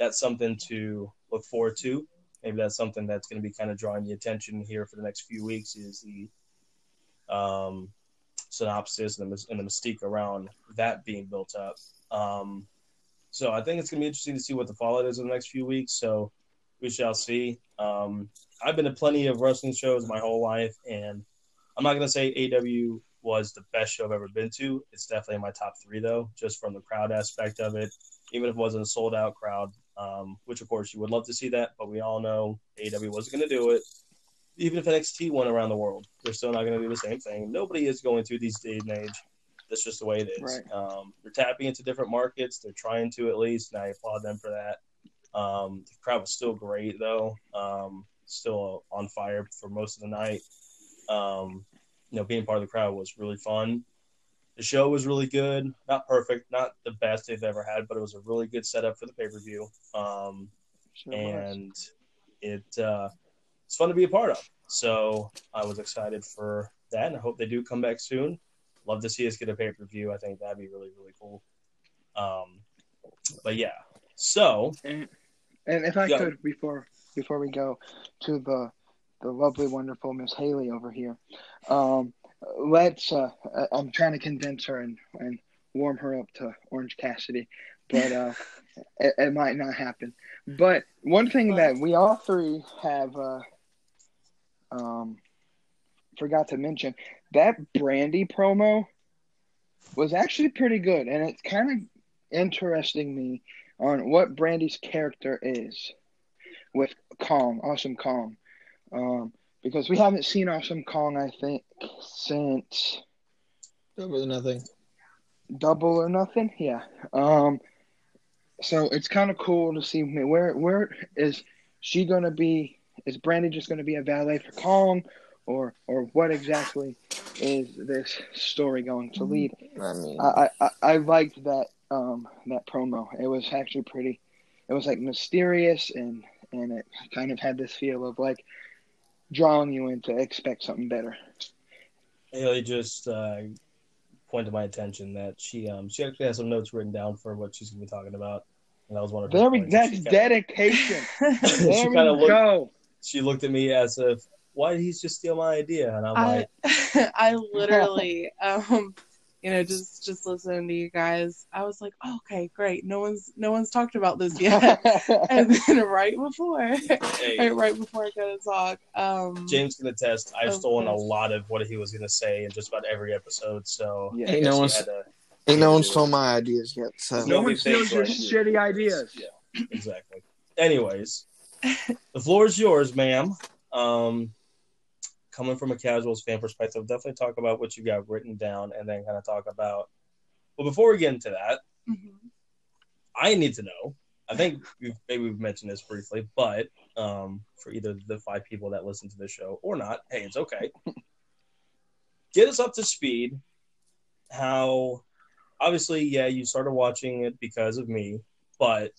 that's something to look forward to. Maybe that's something that's going to be kind of drawing the attention here for the next few weeks. Is the um, synopsis and the, and the mystique around that being built up. Um, so I think it's going to be interesting to see what the fallout is in the next few weeks. So we shall see. Um, I've been to plenty of wrestling shows my whole life, and I'm not going to say AW was the best show I've ever been to. It's definitely in my top three, though, just from the crowd aspect of it. Even if it wasn't a sold out crowd, um, which of course you would love to see that, but we all know AW wasn't going to do it even if NXT went around the world, they're still not going to do the same thing. Nobody is going to these day and age. That's just the way it is. Right. Um, they're tapping into different markets. They're trying to at least, and I applaud them for that. Um, the crowd was still great though. Um, still on fire for most of the night. Um, you know, being part of the crowd was really fun. The show was really good. Not perfect, not the best they've ever had, but it was a really good setup for the pay per view. Um, Sure was. and it uh, it's fun to be a part of. So I was excited for that, and I hope they do come back soon. Love to see us get a pay per view. I think that'd be really really cool. Um, but yeah, so And, and if I Yeah. could, before before we go to the the lovely, wonderful Miss Haley over here, um, let's. Uh, I'm trying to convince her and and warm her up to Orange Cassidy, but uh, it, it might not happen. But one thing that we all three have uh, um, forgot to mention that Brandy promo was actually pretty good, and it's kind of interesting me on what Brandy's character is with Kong, Awesome Kong, um, because we haven't seen Awesome Kong, I think, since Double or nothing. Double or Nothing. Yeah. Um, so it's kind of cool to see where where is she gonna be? Is Brandy just gonna be a valet for Kong, or or what exactly is this story going to lead? I mean, I, I, I liked that um that promo. It was actually pretty. It was like mysterious and and it kind of had this feel of like drawing you in to expect something better. Haley just uh, pointed my attention that she um she actually has some notes written down for what she's gonna be talking about, and that was one of her There we points. And that's kinda- dedication. she There we kinda looked- go. She looked at me as if, "Why did he just steal my idea?" And I'm I like, I literally um you know just just listening to you guys I was like oh, okay great no one's no one's talked about this yet and then right before "Hey." right, right before I go to talk um James can attest. I've Of stolen a lot of what he was going to say in just about every episode. So Yeah. Ain't no he one's- had to- ain't no one stole my ideas yet. So No one steals your shitty ideas. Yeah, exactly. Anyways, the floor is yours, ma'am. Um, coming from a casuals fan perspective, definitely talk about what you got written down, and then kind of talk about. Well, before we get into that, mhm. I need to know. I think we've, maybe we've mentioned this briefly, but um, for either the five people that listen to the show or not, hey, it's okay. Get us up to speed. How obviously, yeah, you started watching it because of me, but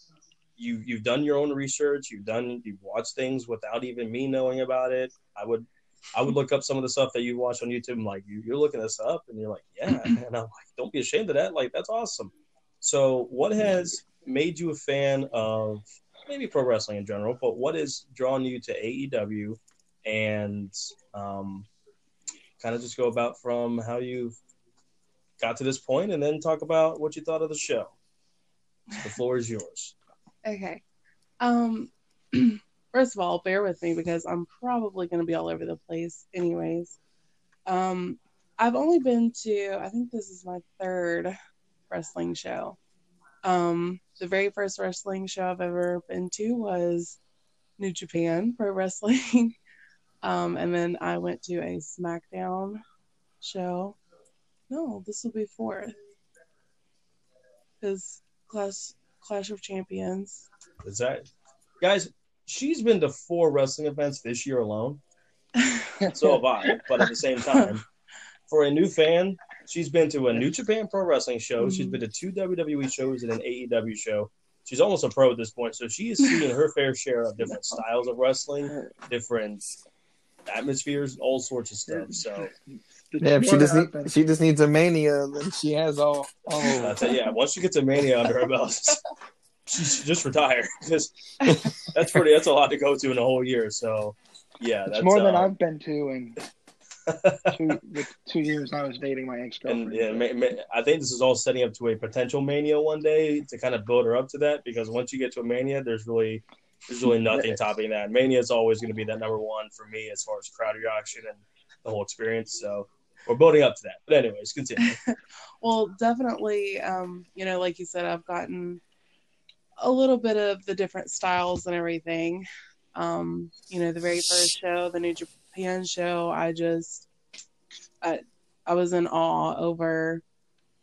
you you've done your own research. You've done you've watched things without even me knowing about it. I would I would look up some of the stuff that you watch on YouTube. And like you, you're looking this up, and you're like, yeah, and I'm like, don't be ashamed of that. Like that's awesome. So, what has made you a fan of maybe pro wrestling in general, but what has drawn you to AEW and um, kind of just go about from how you got to this point and then talk about what you thought of the show. The floor is yours. Okay. Um first of all, bear with me because I'm probably going to be all over the place anyways. Um I've only been to I think this is my third wrestling show. Um the very first wrestling show I've ever been to was New Japan Pro Wrestling. um and then I went to a SmackDown show. No, this will be fourth. Cuz Clash Clash of Champions. Is that guys? She's been to four wrestling events this year alone. So have I, but at the same time, for a new fan, she's been to a New Japan Pro Wrestling show. She's been to two WWE shows and an AEW show. She's almost a pro at this point, so she is seeing her fair share of different styles of wrestling, different atmospheres, all sorts of stuff. So Yeah, if she just need, she just needs a mania, then she has all all that's it. it. Yeah, once she gets a mania under her belt, she should just retire because that's pretty. That's a lot to go to in a whole year. So yeah, it's that's more than uh, I've been to in two, the two years I was dating my ex And girlfriend. yeah, ma- ma- I think this is all setting up to a potential mania one day to kind of build her up to that. Because once you get to a mania, there's really there's really nothing topping that. Mania is always going to be that number one for me as far as crowd reaction and the whole experience. So we're building up to that. But anyways, continue. Well, definitely, um, you know, like you said, I've gotten a little bit of the different styles and everything. Um, you know, the very first show, the New Japan show, I just, I, I was in awe over,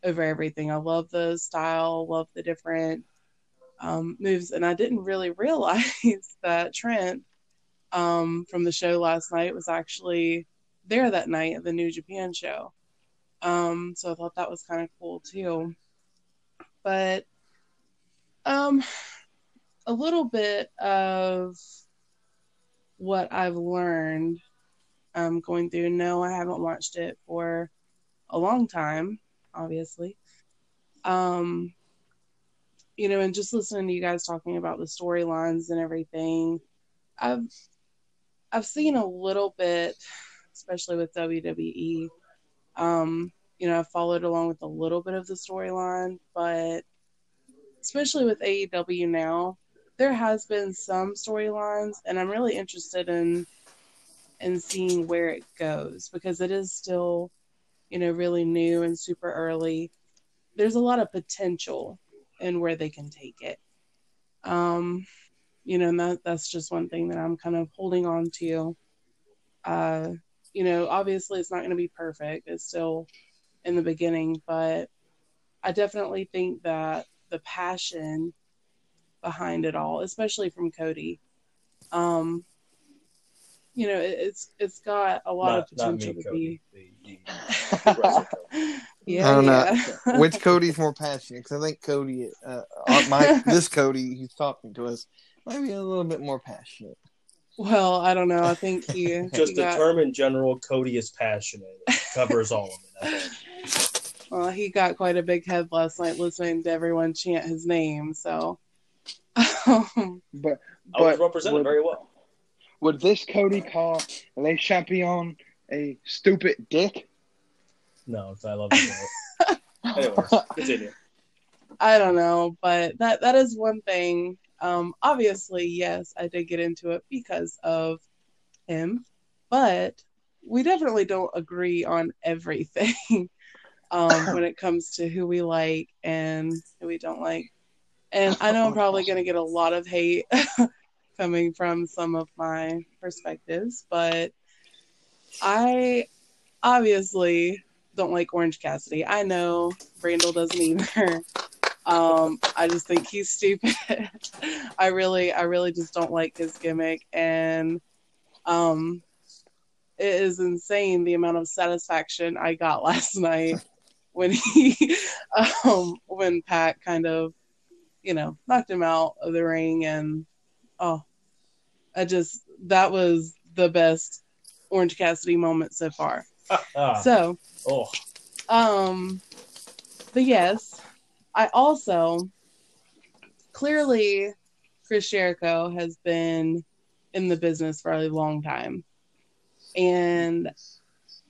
over everything. I love the style, love the different um, moves, and I didn't really realize that Trent, um, from the show last night was actually there that night at the New Japan show. Um, so I thought that was kind of cool too. But um a little bit of what I've learned um going through. No, I haven't watched it for a long time, obviously. Um you know, and just listening to you guys talking about the storylines and everything, I've I've seen a little bit, especially with WWE. Um, you know, I've followed along with a little bit of the storyline, but especially with AEW now, there has been some storylines, and I'm really interested in in seeing where it goes because it is still, you know, really new and super early. There's a lot of potential in where they can take it. Um, you know, and that that's just one thing that I'm kind of holding on to. Uh, you know, obviously it's not going to be perfect. It's still in the beginning, but I definitely think that the passion behind it all, especially from Cody, um, you know, it, it's it's got a lot not, of not potential me, to Cody. be. The, the Cody. Yeah, I don't know. Which Cody's more passionate? Because I think Cody, uh, uh, my this Cody who's talking to us, might be a little bit more passionate. Well, I don't know. I think he Just he the got, term in general, Cody is passionate. It covers all of it. I think. well, he got quite a big head last night listening to everyone chant his name. So, um, But I was But represented would- very well. would this Cody call Le Champion a stupid dick? No, I love it. Anyways, continue. I don't know, but that that is one thing. Um, obviously, yes, I did get into it because of him, but we definitely don't agree on everything um, when it comes to who we like and who we don't like. And I know I'm probably going to get a lot of hate coming from some of my perspectives, but I obviously don't like Orange Cassidy. I know Randall doesn't either. Um, I just think he's stupid. I really, I really just don't like his gimmick, and um, it is insane the amount of satisfaction I got last night when he, um, when Pac kind of, you know, knocked him out of the ring, and oh, I just that was the best Orange Cassidy moment so far. So, oh, um, but yes, I also clearly Chris Jericho has been in the business for a long time, and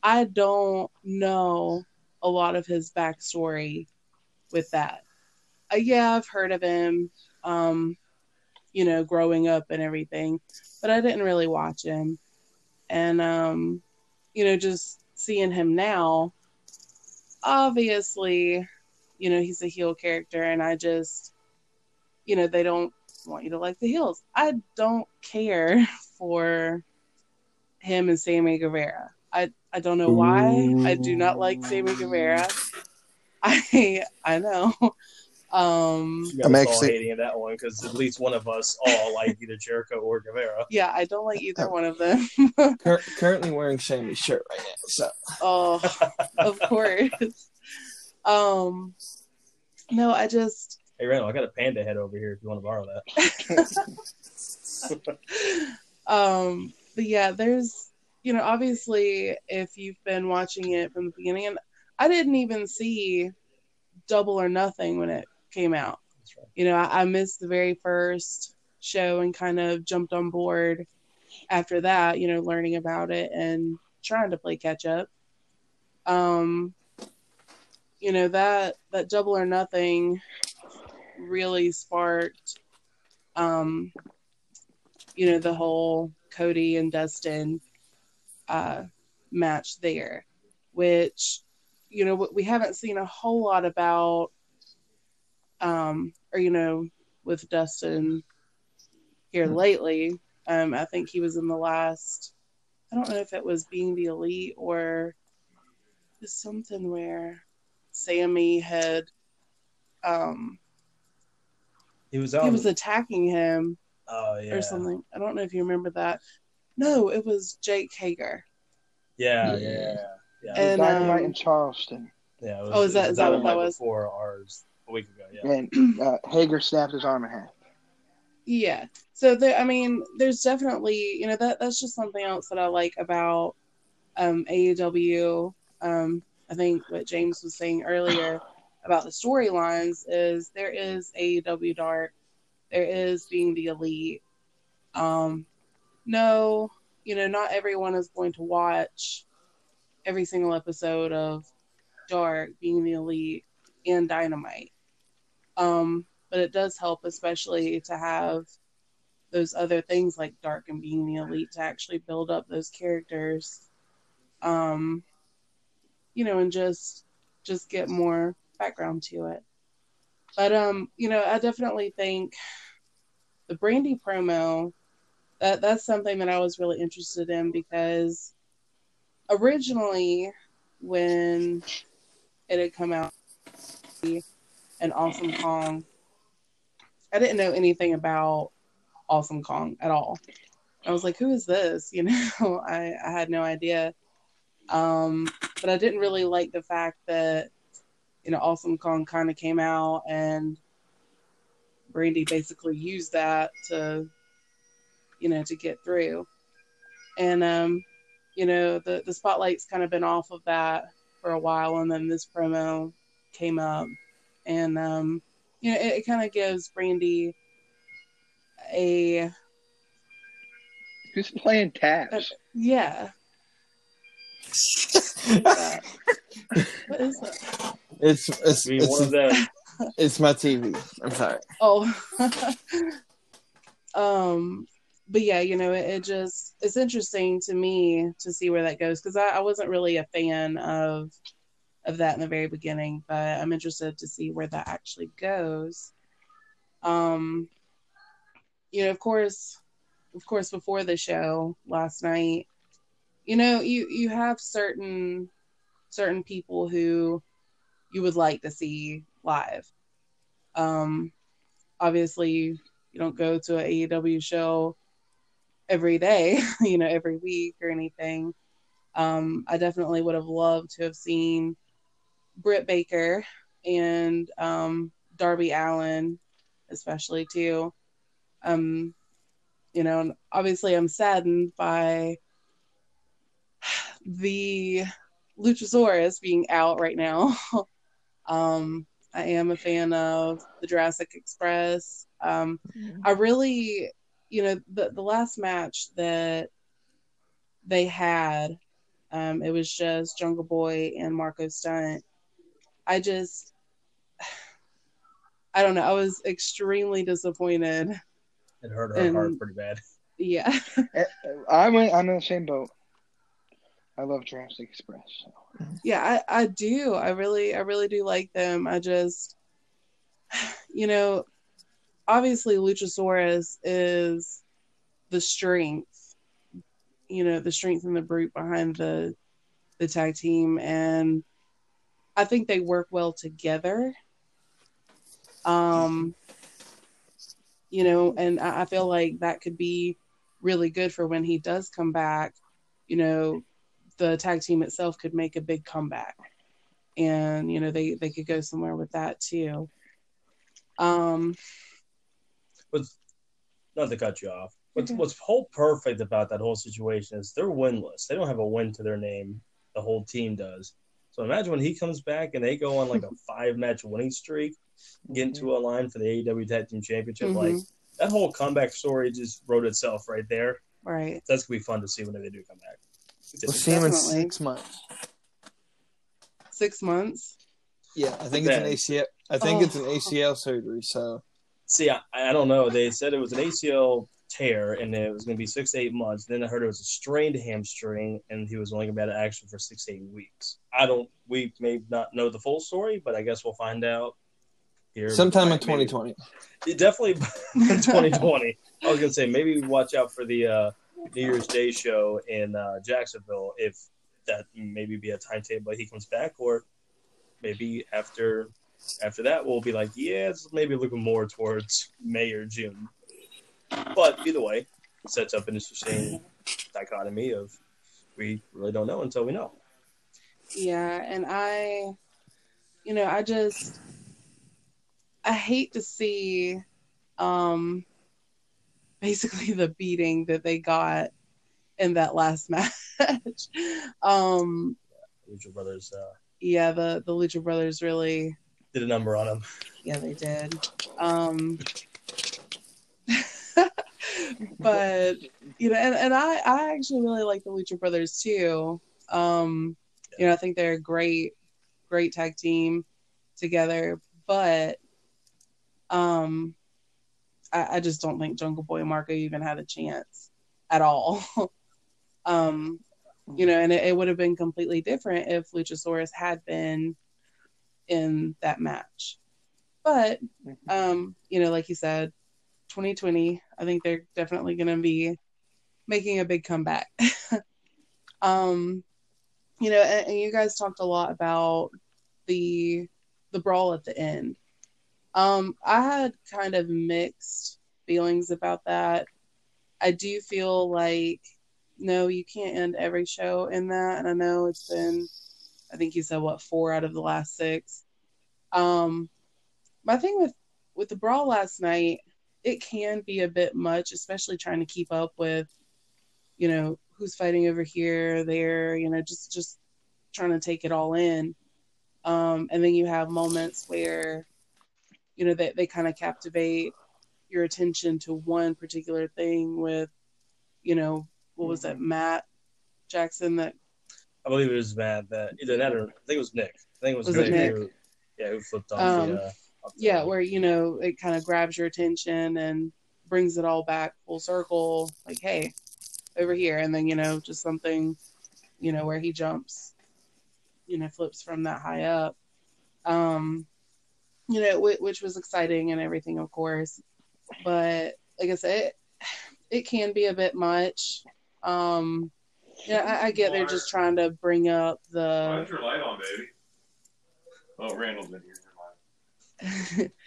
I don't know a lot of his backstory with that. Uh, yeah, I've heard of him, um, you know, growing up and everything, but I didn't really watch him, and um, you know, just seeing him now obviously, you know, he's a heel character, and I just, you know, they don't want you to like the heels. I don't care for him and Sammy Guevara. I I don't know why. I do not like Sammy Guevara. I I know. Um I'm actually- hating that one because at least one of us all like either Jericho or Guevara. yeah, I don't like either one of them. Cur- currently wearing Sammy's shirt right now. So oh, of course. Um no, I just Hey Randall, I got a panda head over here if you want to borrow that. um but yeah there's you know obviously if you've been watching it from the beginning and i didn't even see double or nothing when it came out right. you know I, I missed the very first show and kind of jumped on board after that you know learning about it and trying to play catch up um you know that that double or nothing really sparked um you know the whole Cody and Dustin uh, match there, which you know we haven't seen a whole lot about, um, or you know with Dustin here lately. Um, I think he was in the last. I don't know if it was being the elite or just something where Sammy had um He was out. he was attacking him oh yeah. or something. I don't know if you remember that. No, it was Jake Hager. Yeah, Yeah. yeah, yeah. And, Dynamite um, in Charleston, yeah it was, Oh, is that- it is that what that was? Before ours a week ago. Yeah. and uh, Hager snapped his arm in half. Yeah. So there, I mean, there's definitely, you know, that that's just something else that I like about um, AEW. Um, I think what James was saying earlier about the storylines is there is AEW Dark, there is being the elite. Um, no, you know, not everyone is going to watch every single episode of Dark, being the elite, and Dynamite. Um, but it does help, especially to have those other things like Dark and being the elite to actually build up those characters. Um, you know, and just just get more background to it. But um, you know, I definitely think the Brandy promo that that's something that I was really interested in because originally when it had come out and Awesome Kong, I didn't know anything about Awesome Kong at all. I was like, who is this? You know, I, I had no idea. Um, but I didn't really like the fact that, you know, Awesome Kong kind of came out and Brandy basically used that to, you know, to get through. And, um, you know, the, the spotlight's kind of been off of that for a while. And then this promo came up. And, um, you know, it, it kind of gives Brandy a, Who's playing tabs? yeah. Uh, what is that? it's it's Be one of it's, them. it's my TV. I'm sorry. Oh, um, but yeah, you know, it, it just it's interesting to me to see where that goes because I, I wasn't really a fan of of that in the very beginning, but I'm interested to see where that actually goes. Um, you know, of course, of course, before the show last night, you know, you you have certain certain people who you would like to see live Um, obviously, you don't go to an AEW show every day, you know, every week or anything. Um, I definitely would have loved to have seen Britt Baker and um, Darby Allin, especially too. Um, you know, and obviously I'm saddened by the Luchasaurus being out right now. um, I am a fan of the Jurassic Express. Um, I really, you know, the the last match that they had, um, it was just Jungle Boy and Marko Stunt. I just, I don't know. I was extremely disappointed. It hurt her And- heart pretty bad. Yeah. Eh, I'm in, I'm in the same boat. I love Jurassic Express. So. yeah I, I do i really i really do like them i just you know obviously luchasaurus is the strength you know the strength and the brute behind the the tag team. And i think they work well together. Um you know and I, I feel like that could be really good for when he does come back you know the tag team itself could make a big comeback. And you know they they could go somewhere with that too. Um But not to cut you off. What's Okay. what's whole perfect about that whole situation is they're winless. They don't have a win to their name. The whole team does. So imagine when he comes back and they go on like a five match winning streak, get into a line for the AEW Tag Team Championship. Mhm. Like that whole comeback story just wrote itself right there. right That's gonna be fun to see when they do come back. We'll see him in six months. six months Yeah, I think it's an ACL. I think Oh. it's an ACL surgery. So See, I, I don't know. They said it was an ACL tear and it was going to be six to eight months. Then I heard it was a strained hamstring and he was only going to be out of action for six to eight weeks. I don't. We may not know the full story, but I guess we'll find out here sometime in maybe- 2020. Definitely in 2020. I was going to say maybe watch out for the uh, New Year's Day show in uh, Jacksonville if that maybe be a timetable he comes back, or maybe after after that we'll be like, yeah, it's maybe looking more towards May or June. But either way, it sets up an interesting dichotomy of we really don't know until we know. yeah and i you know i just i hate to see um basically the beating that they got in that last match um Lucha Brothers uh, yeah the the lucha brothers really did a number on him. Yeah, they did. Um, but you know, and, and I I actually really like the Lucha Brothers too. Um, you know, I think they're a great, great tag team together. But um, I, I just don't think Jungle Boy and Marko even had a chance at all. um, you know, and it, it would have been completely different if Luchasaurus had been in that match. But um, you know, like you said, 2020, I think they're definitely going to be making a big comeback. um, you know, and, and you guys talked a lot about the the brawl at the end. Um, I had kind of mixed feelings about that. I do feel like no, you can't end every show in that, and I know it's been, I think you said what four out of the last six. Um, my thing with with the brawl last night, it can be a bit much, especially trying to keep up with, you know, who's fighting over here, there, you know, just just trying to take it all in. Um, and then you have moments where, you know, they, they kind of captivate your attention to one particular thing with, you know, what was that, Matt Jackson that I believe it was Matt that either that or I think it was Nick. I think it was, Was it Nick. Nick? Who, yeah, who flipped off Um, the. Uh, off the- yeah, where you know it kind of grabs your attention and brings it all back full circle. Like, hey, over here, and then you know just something, you know, where he jumps, you know, flips from that high up. Um, you know, which, which was exciting and everything, of course. But like I said, it, it can be a bit much. Um, yeah, I, I get they're just trying to bring up the Why's your light on, baby? Oh, Randall's in here.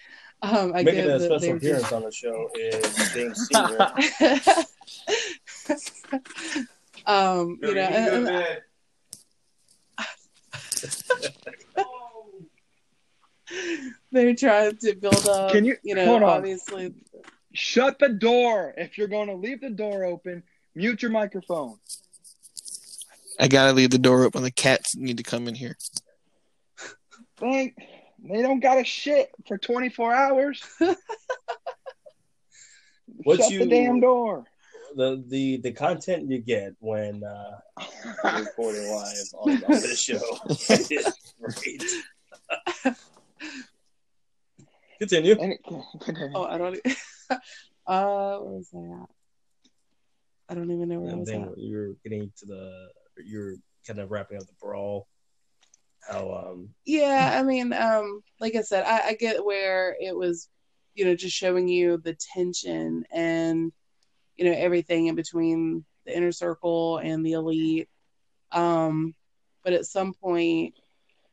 Um, I Making get a that special they're appearance on the show is James Senior. um, you know, and, and they're trying to build up. Can you- you know, hold on. obviously, Shut the door. If you're going to leave the door open, mute your microphone. I gotta leave the door open. The cats need to come in here. They, they don't got a shit for 24 hours. What Shut you- the damn door. the the the content you get when uh, you're recording live on, on this show is great. Continue. And it, continue. oh, I don't. uh, where was I at? I don't even know where I was then at. you're getting to the you're kind of wrapping up the brawl. How um Yeah, I mean, um, like I said, I, I get where it was, you know, just showing you the tension and, you know, everything in between the inner circle and the elite. Um, but at some point,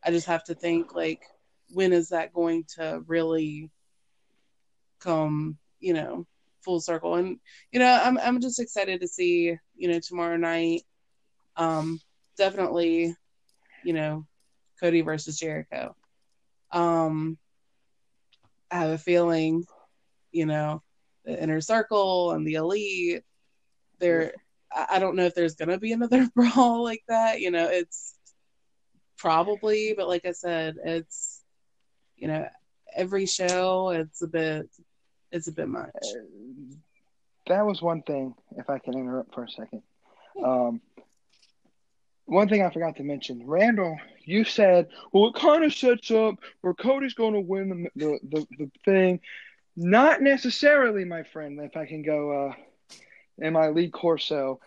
I just have to think like, when is that going to really come, you know, full circle? And you know, I'm I'm just excited to see, you know, tomorrow night. Um, definitely, you know, Cody versus Jericho. Um, I have a feeling, you know, the inner circle and the elite. There, I don't know if there's gonna be another brawl like that. You know, it's probably, but like I said, it's you know, every show it's a bit, it's a bit much. Uh, that was one thing, if I can interrupt for a second. Um, one thing I forgot to mention, Randall, you said, well, it kind of sets up where Cody's going to win the, the, the, the thing. Not necessarily, my friend, if I can go uh, in my Lee Corso.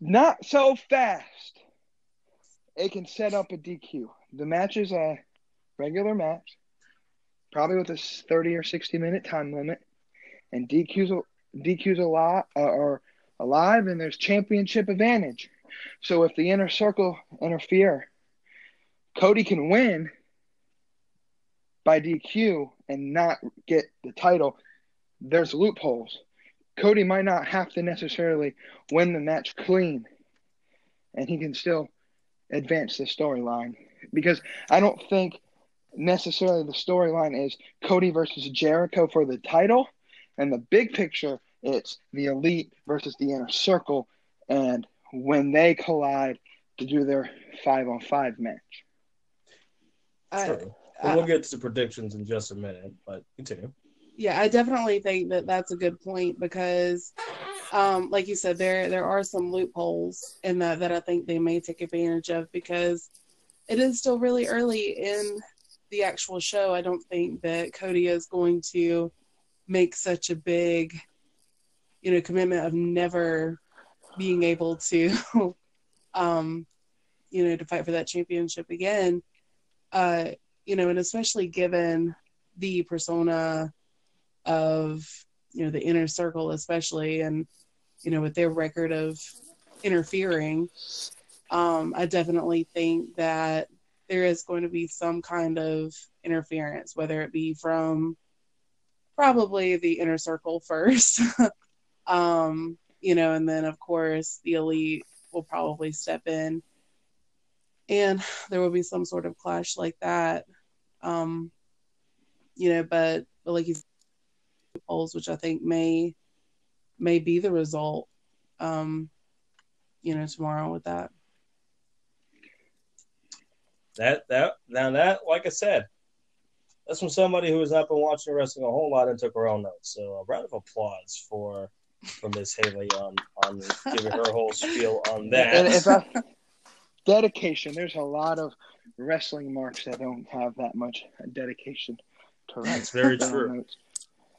Not so fast. It can set up a DQ. The match is a regular match, probably with a 30 or 60 minute time limit. And DQ's, DQ's a lot, uh, are alive, and there's championship advantage. So if the inner circle interfere, Cody can win by DQ and not get the title. There's loopholes. Cody might not have to necessarily win the match clean, and he can still advance the storyline. Because I don't think necessarily the storyline is Cody versus Jericho for the title, and the big picture it's the elite versus the inner circle, and when they collide to do their five on five match. True. I- Well, we'll get to the predictions in just a minute, but continue. yeah, I definitely think that that's a good point because, um, like you said, there there are some loopholes in that that I think they may take advantage of because it is still really early in the actual show. I don't think that Cody is going to make such a big, you know, commitment of never being able to, um, you know, to fight for that championship again. Uh, you know, and especially given the persona of you know the inner circle especially and you know with their record of interfering um i definitely think that there is going to be some kind of interference whether it be from probably the inner circle first um you know and then of course the elite will probably step in and there will be some sort of clash like that um you know but, but like you polls, which I think may may be the result. Um, you know, tomorrow with that. That that now that like I said, that's from somebody who has not been watching wrestling a whole lot and took her own notes. So a round of applause for for Miss Haley on on giving her whole spiel on that. And if I, dedication, there's a lot of wrestling marks that don't have that much dedication to write. That's very true. notes.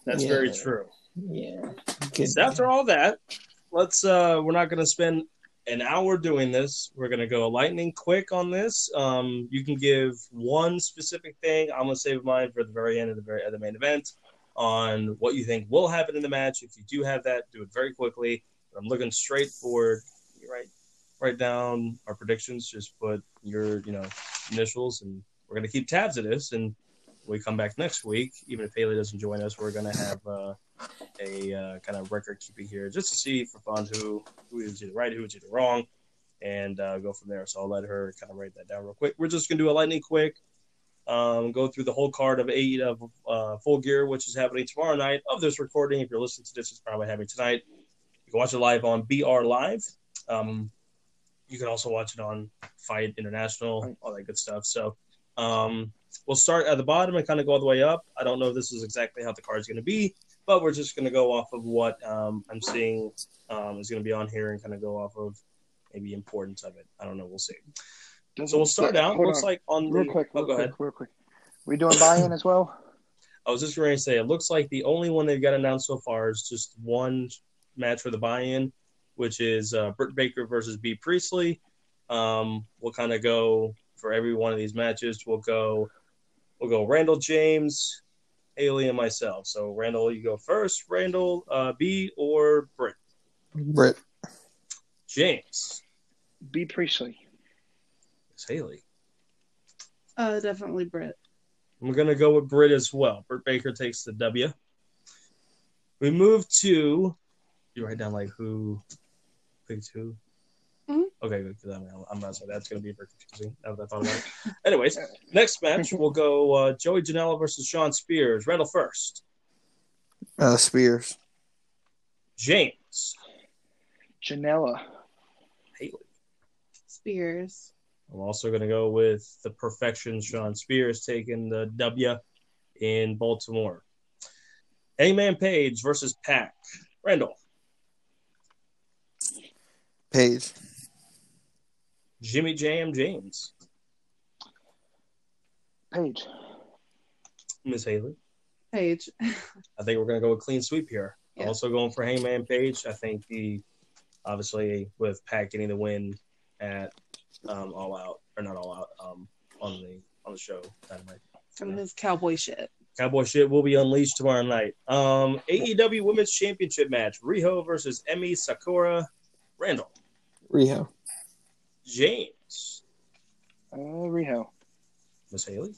That's Yeah. very true. Yeah. Good. So after all that, let's uh we're not gonna spend an hour doing this. We're gonna go lightning quick on this. Um you can give one specific thing. I'm gonna save mine for the very end of the very of the main event on what you think will happen in the match. If you do have that, do it very quickly. I'm looking straight forward. You write write down our predictions, just put your, you know, initials and we're gonna keep tabs of this and we come back next week, even if Haley doesn't join us, we're gonna have uh, a uh, kind of record keeping here just to see for fun who who is either right, who is either wrong, and uh, go from there. So I'll let her kind of write that down real quick. We're just gonna do a lightning quick. Um, go through the whole card of eight of uh, Full Gear, which is happening tomorrow night of this recording. If you're listening to this, it's probably happening tonight. You can watch it live on BR Live. Um, you can also watch it on Fight International, all that good stuff. So um, we'll start at the bottom and kind of go all the way up. I don't know if this is exactly how the card is going to be, but we're just going to go off of what um, I'm seeing um, is going to be on here and kind of go off of maybe importance of it. I don't know. We'll see. So we'll start out. Hold Looks on. like on real the. quick, oh, real go quick, ahead. real quick. We doing buy-in as well? I was just going to say, it looks like the only one they've got announced so far is just one match for the buy-in, which is uh, Britt Baker versus Bea Priestley. Um, we'll kind of go for every one of these matches. We'll go, we'll go Randall James, Haley, and myself. So Randall, you go first. Randall, uh, B or Britt? Britt. James, Bea Priestley. It's Haley. Uh, definitely Britt. I'm gonna go with Britt as well. Britt Baker takes the W. We move to. You write down like who picked who. Mhm. Okay, good. 'cause I'm, I'm not saying that's gonna be very confusing. Now that I thought about it. Anyways, next match we'll go uh, Joey Janela versus Shawn Spears. Randall first. Uh, Spears. James Janela. Haley. Spears. I'm also gonna go with the perfection. Shawn Spears taking the W in Baltimore. Hangman Page versus Pac. Randall. Page. Jimmy Jam James. Page. Miss Haley. Page. I think we're going to go a clean sweep here. Yeah. Also going for Hangman Page. I think the obviously with Pac getting the win at um, All Out or not All Out um, on the on the show. Dynamite. From his cowboy shit. Cowboy shit will be unleashed tomorrow night. Um, AEW Women's Championship match: Riho versus Emi Sakura. Randall Riho. James. Uh, Riho. Miss Haley.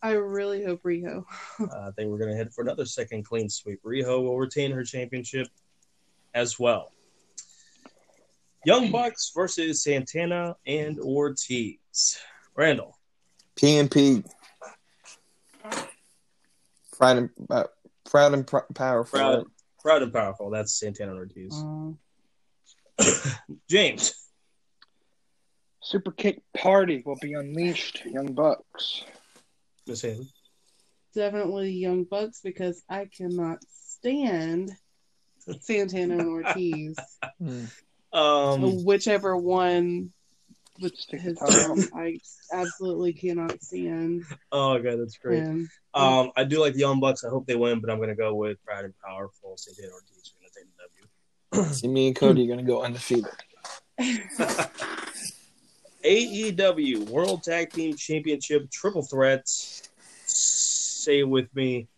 I really hope Riho. Uh, I think we're going to head for another second clean sweep. Riho will retain her championship as well. Young Bucks versus Santana and Ortiz. Randall. PNP. Proud and, uh, proud and pr- powerful. Proud, proud and powerful. That's Santana and Ortiz. Um, James. Super Kick Party will be unleashed. Young Bucks. Miss Haley. definitely Young Bucks because I cannot stand Santana and Ortiz. Um, Whichever one with Stick his tongue. I absolutely cannot stand oh, God, that's great. him. Um, I do like the Young Bucks. I hope they win, but I'm going to go with Proud and Powerful. Santana and Ortiz are going to take the W. See, me and Cody are going to go undefeated. AEW World Tag Team Championship Triple Threat. Say it with me.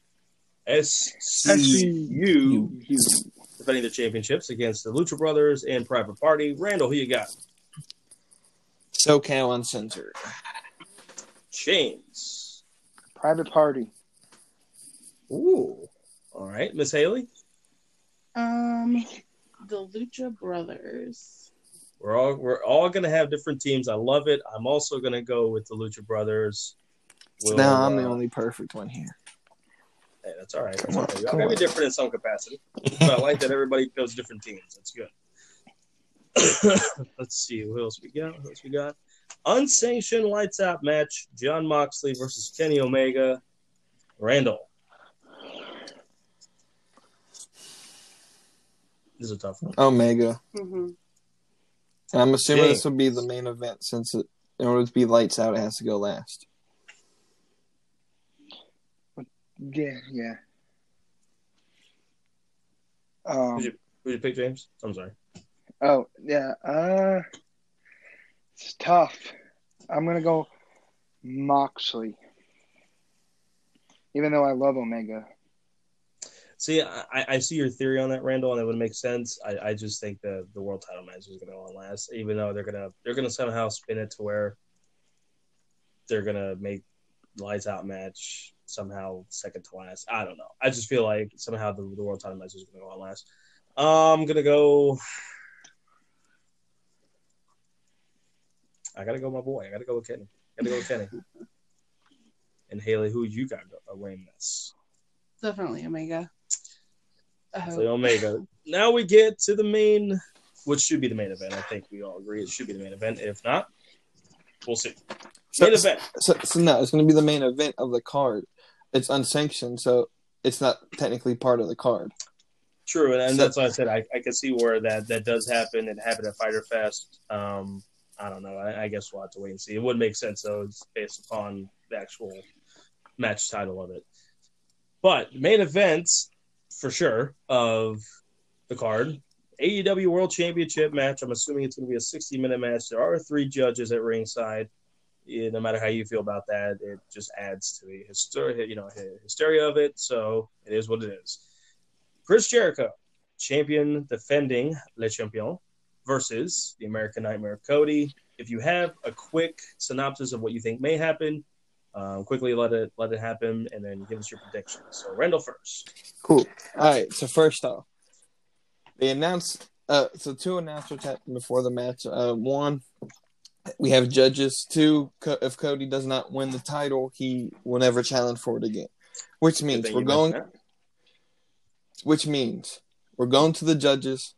SCU You. Defending the championships against the Lucha Brothers and Private Party. Randall, who you got? SoCal Uncensored. James. Private Party. Ooh. All right. Miss Haley? Um, the Lucha Brothers. We're all we're all gonna have different teams. I love it. I'm also gonna go with the Lucha Brothers. So We'll, now I'm the uh, only perfect one here. Hey, that's all right. That's Come all on, right. You're come gonna be different in some capacity. But I like that everybody goes different teams. That's good. Let's see who else we got. Who else we got? Unsanctioned lights out match: Jon Moxley versus Kenny Omega. Randall. This is a tough one. Omega. hmm And I'm assuming James. this will be the main event since it, in order to be lights out, it has to go last. Yeah, yeah. Um, Who'd you, who'd you pick, James? I'm sorry. oh, yeah. Uh, it's tough. I'm gonna go Moxley, even though I love Omega. See, I, I see your theory on that, Randall, and it would make sense. I, I just think the the world title match is going to go on last, even though they're gonna they're gonna somehow spin it to where they're gonna make lights out match somehow second to last. I don't know. I just feel like somehow the, the world title match is going to go on last. I'm gonna go. I gotta go, my boy. I gotta go with Kenny. I gotta go with Kenny. and Haley, who you got uh, winning this? Definitely Omega. I So hope. Omega. Now we get to the main, which should be the main event. I think we all agree it should be the main event. If not, we'll see. So, Main event. so, so no, it's going to be the main event of the card. It's unsanctioned, so it's not technically part of the card. True, and, and So- that's why I said I, I can see where that that does happen. It happened at Fyter Fest. Um, I don't know. I, I guess we'll have to wait and see. It would make sense though, it's based upon the actual match title of it. But main events for sure of the card. AEW World Championship match. I'm assuming it's going to be a 60 minute match. There are three judges at ringside. No matter how you feel about that, it just adds to the hysteria, you know, hysteria of it. So it is what it is. Chris Jericho, champion defending Le Champion, versus the American Nightmare Cody. If you have a quick synopsis of what you think may happen, um, quickly let it let it happen, and then give us your predictions. So Randall first. Cool. All right. So first off, they announced. Uh, so two announcements happened before the match. Uh, one, we have judges. too. If Cody does not win the title, he will never challenge for it again. Which means we're going. Which means we're going to the judges,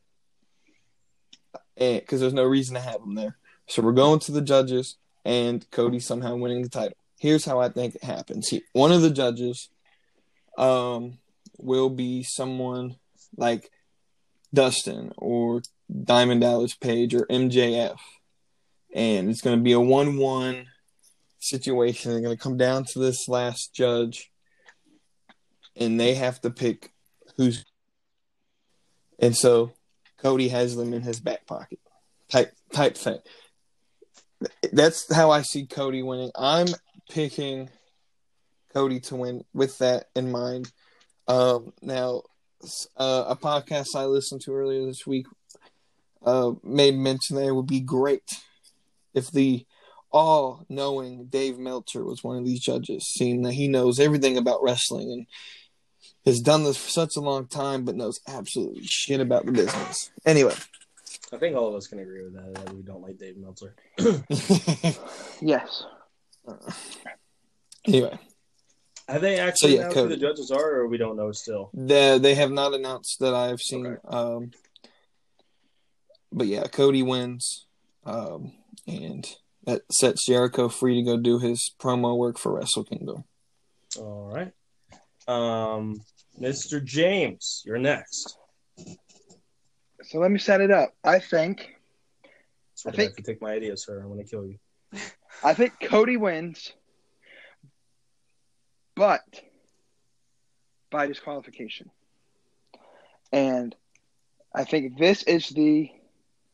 and because there's no reason to have them there. So we're going to the judges, and Cody somehow winning the title. Here's how I think it happens. He, one of the judges, um, will be someone like Dustin or Diamond Dallas Page or MJF, and it's going to be a one-one situation. They're going to come down to this last judge, and they have to pick who's. And so Cody has them in his back pocket, type type thing. That's how I see Cody winning. I'm picking Cody to win with that in mind. Um, now, uh, a podcast I listened to earlier this week uh, made mention that it would be great if the all knowing Dave Meltzer was one of these judges, seeing that he knows everything about wrestling and has done this for such a long time, but knows absolutely shit about the business. Anyway, I think all of us can agree with that. That we don't like Dave Meltzer. Yes. anyway, Have they actually yeah, announced who the judges are, or we don't know still? they they have not announced that I have seen. Okay. Um, but yeah, Cody wins, um, and that sets Jericho free to go do his promo work for Wrestle Kingdom. All right, um, Mr. James, you're next. So let me set it up. I think So I think- if you take my idea, sir, I'm going to kill you. I think Cody wins, but by disqualification. And I think this is the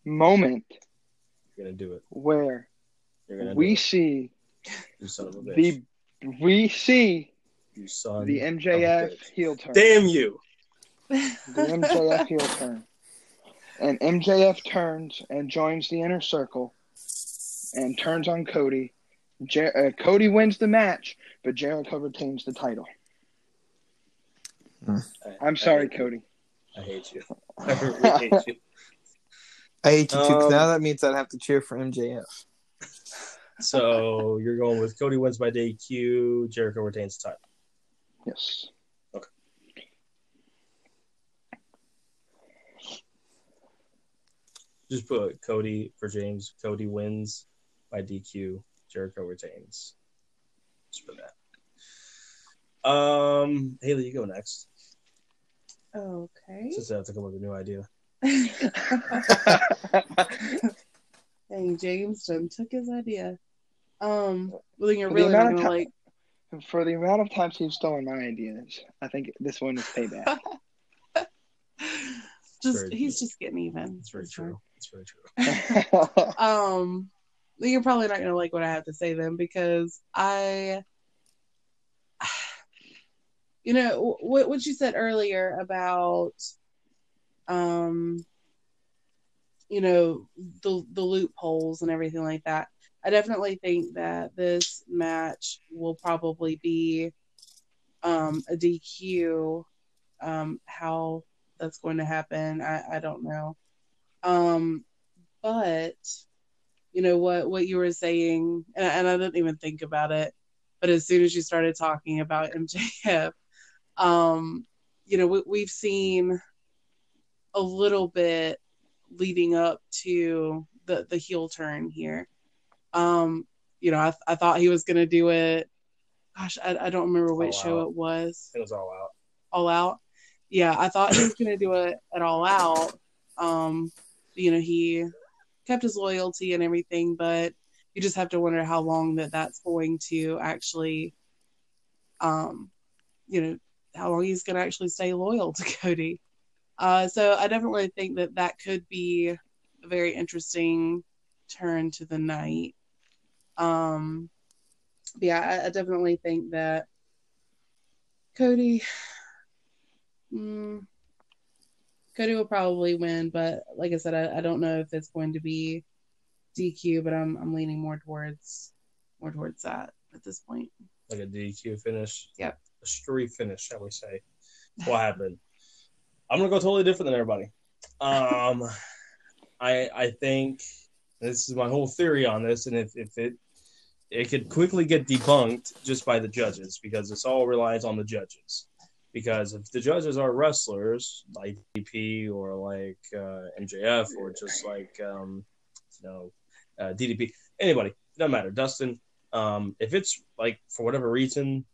moment You're going to do it. where You're going to we do it. see You son of a bitch. the we see you son the MJF heel turn. Damn you. The MJF heel turn. And MJF turns and joins the inner circle and turns on Cody. Jer- uh, Cody wins the match, but Jericho retains the title. I- I'm I sorry, hate you. Cody. I hate you. I really hate you. I hate you too. 'cause Um, now that means I'd have to cheer for MJF. So you're going with Cody wins by DQ, Jericho retains the title. Yes. Okay. Just put Cody for James. Cody wins by DQ. Jericho retains. Just put that. Um, Haley, you go next. okay. Since I have to come up with a new idea. Dang, James done took his idea. Um, well, then you're The really not gonna ti- like. For the amount of times he's stolen my ideas, I think this one is payback. Just Very he's true. just getting even. It's very true. It's very true. Um, then you're probably not gonna like what I have to say then because I, you know, what what you said earlier about, um, you know, the the loopholes and everything like that. I definitely think that this match will probably be um, a DQ. Um, how that's going to happen, I, I don't know. Um, but you know what what you were saying, and, and I didn't even think about it, but as soon as you started talking about MJF, um, you know we, we've seen a little bit leading up to the the heel turn here. Um, you know, I I thought he was gonna do it. Gosh, I, I don't remember which All show Out. it was. It was all out. All Out. Yeah, I thought he was gonna do it at All Out. Um, you know, he kept his loyalty and everything, but you just have to wonder how long that that's going to actually, um, you know, how long he's gonna actually stay loyal to Cody. Uh, so I definitely think that that could be a very interesting turn to the night. Um, yeah, I, I definitely think that Cody, mm, Cody will probably win, but like I said, I, I don't know if it's going to be DQ, but I'm I'm leaning more towards more towards that at this point. Like a DQ finish. Yep. A street finish, shall we say. What happened. I'm gonna go totally different than everybody. Um I I think this is my whole theory on this, and if, if it it could quickly get debunked just by the judges because this all relies on the judges. Because if the judges are wrestlers like DP or like uh, MJF or just like um, you know uh, DDP, anybody, doesn't matter. Dustin, um, if it's like for whatever reason,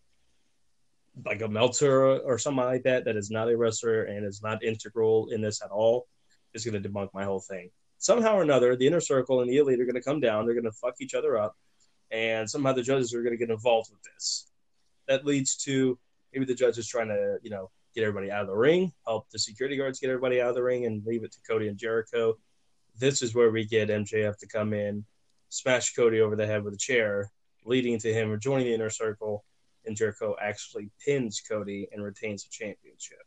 like a Meltzer or something like that, that is not a wrestler and is not integral in this at all, is going to debunk my whole thing. Somehow or another, the inner circle and the elite are going to come down. They're going to fuck each other up, and somehow the judges are going to get involved with this. That leads to maybe the judges trying to, you know, get everybody out of the ring, help the security guards get everybody out of the ring, and leave it to Cody and Jericho. This is where we get MJF to come in, smash Cody over the head with a chair, leading to him joining the inner circle, and Jericho actually pins Cody and retains the championship.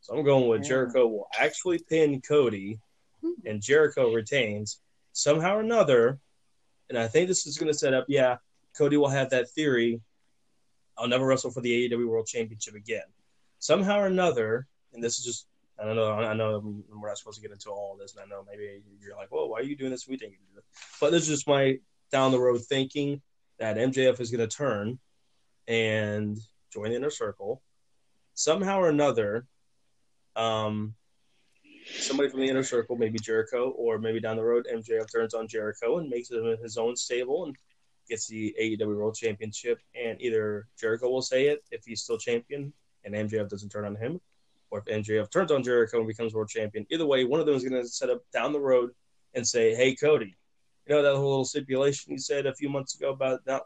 So I'm going with Yeah. Jericho will actually pin Cody, hmm. and Jericho retains somehow or another. And I think this is going to set up. Yeah, Cody will have that theory. I'll never wrestle for the AEW World Championship again. Somehow or another, and this is just I don't know. I know we're not supposed to get into all this, and I know maybe you're like, "Well, why are you doing this? We you do this." But this is just my down the road thinking that MJF is going to turn and join the inner circle somehow or another. Um, somebody from the inner circle, maybe Jericho, or maybe down the road, MJF turns on Jericho and makes him his own stable and gets the AEW World Championship. And either Jericho will say it if he's still champion and MJF doesn't turn on him, or if MJF turns on Jericho and becomes world champion. Either way, one of them is going to set up down the road and say, "Hey, Cody, you know that whole little stipulation you said a few months ago about not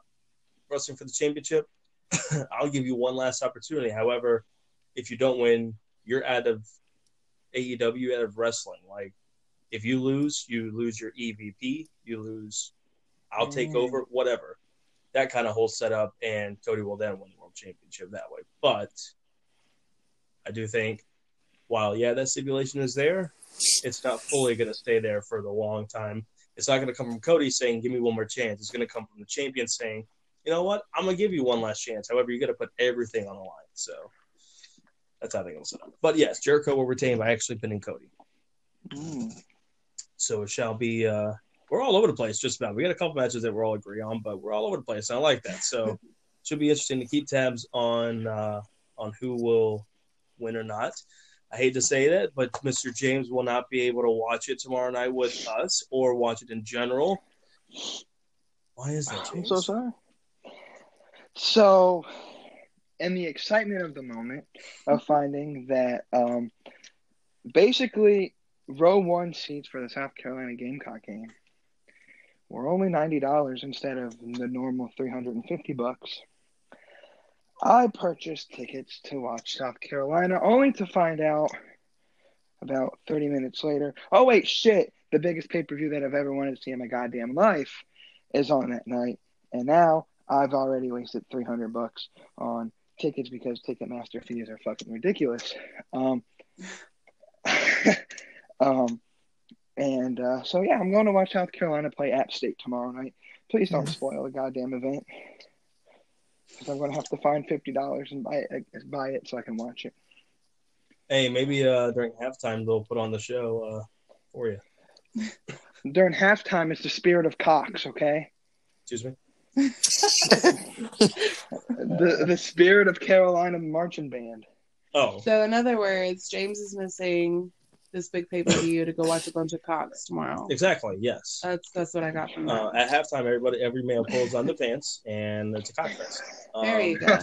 wrestling for the championship? I'll give you one last opportunity. However, if you don't win, you're out of AEW, out of wrestling. Like, if you lose, you lose your EVP, you lose, I'll take Mm. over, whatever. That kind of whole setup, and Cody will then win the world championship that way. But I do think, while yeah, that stipulation is there, it's not fully going to stay there for the long time. It's not going to come from Cody saying, "Give me one more chance." It's going to come from the champion saying, "You know what? I'm going to give you one last chance. However, you got to put everything on the line." So that's how I think it'll set up. But yes, Jericho will retain by actually pinning Cody. Mm. So it shall be. Uh, we're all over the place, just about. We got a couple matches that we're all agree on, but we're all over the place. And I like that. So it should be interesting to keep tabs on uh, on who will win or not. I hate to say that, but Mr. James will not be able to watch it tomorrow night with us or watch it in general. Why is that, I'm so sorry. So, in the excitement of the moment of finding that, um, basically, row one seats for the South Carolina Gamecock game were only ninety dollars instead of the normal three hundred and fifty bucks. I purchased tickets to watch South Carolina, only to find out about thirty minutes later. Oh wait, shit! The biggest pay per view that I've ever wanted to see in my goddamn life is on that night, and now I've already wasted three hundred bucks on tickets because Ticketmaster fees are fucking ridiculous. Um, um, and uh, so yeah, I'm going to watch South Carolina play App State tomorrow night. Please don't spoil the goddamn event. Because I'm gonna have to find fifty dollars and buy it, buy it so I can watch it. Hey, maybe uh, during halftime they'll put on the show uh, for you. During halftime, it's the spirit of Cox. Okay, Excuse me. The the spirit of Carolina marching band. Oh, So, in other words, James is missing this big pay per view to go watch a bunch of cocks tomorrow. exactly. Yes. That's that's what I got from that. Uh, at halftime, everybody, every male pulls on the pants, and it's a cockfest. Um, there you go.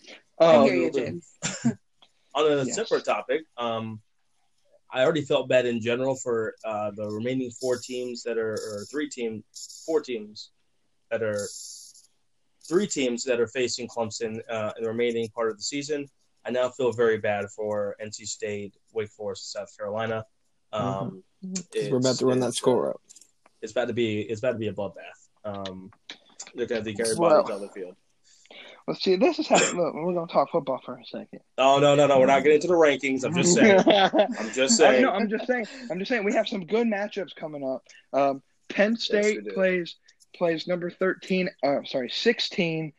I hear you, James. On a Yes. separate topic, um, I already felt bad in general for uh, the remaining four teams that are, or three teams, four teams that are, three teams that are facing Clemson uh, in the remaining part of the season. I now feel very bad for NC State, Wake Forest, South Carolina. Um, Because we're about to run that score up. It's about to be, it's about to be a bloodbath. Um, they're going to carry Well- bodies on the field. Let's see. This is how. Look, we're gonna talk football for a second. Oh no, no, no! We're not getting into the rankings. I'm just saying. I'm just I saying. know, I'm just saying. I'm just saying. We have some good matchups coming up. Um, Penn State we do. plays plays number thirteen. Uh, sorry, sixteen,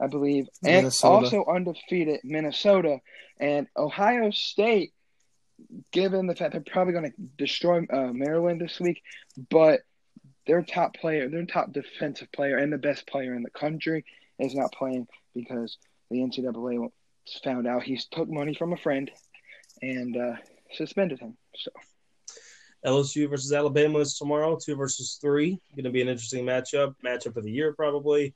I believe, and Minnesota. also undefeated Minnesota and Ohio State. Given the fact they're probably going to destroy uh, Maryland this week, but their top player, their top defensive player, and the best player in the country is not playing because the NCAA found out he took money from a friend and uh, suspended him. So. LSU versus Alabama is tomorrow, two versus three. Going to be an interesting matchup, matchup of the year probably.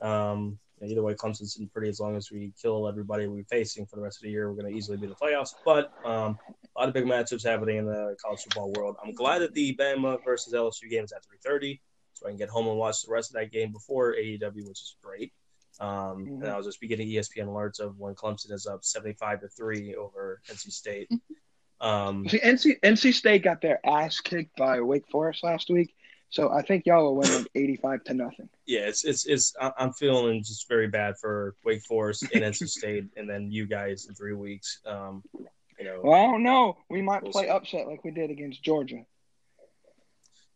Um, either way, Clemson's sitting pretty. As long as we kill everybody we're facing for the rest of the year, we're going to easily be in the playoffs. But um, a lot of big matchups happening in the college football world. I'm glad that the Bama versus LSU game is at 3:30, so I can get home and watch the rest of that game before AEW, which is great. Um, Mhm. And I'll just be getting ESPN alerts of when Clemson is up 75 to three over NC State. Um, See, NC NC State got their ass kicked by Wake Forest last week, so I think y'all will win like eighty-five to nothing. yeah, it's it's it's. I'm feeling just very bad for Wake Forest and NC State, and then you guys in three weeks. Um, you know, Well, I don't know. We might We'll play see. upset like we did against Georgia.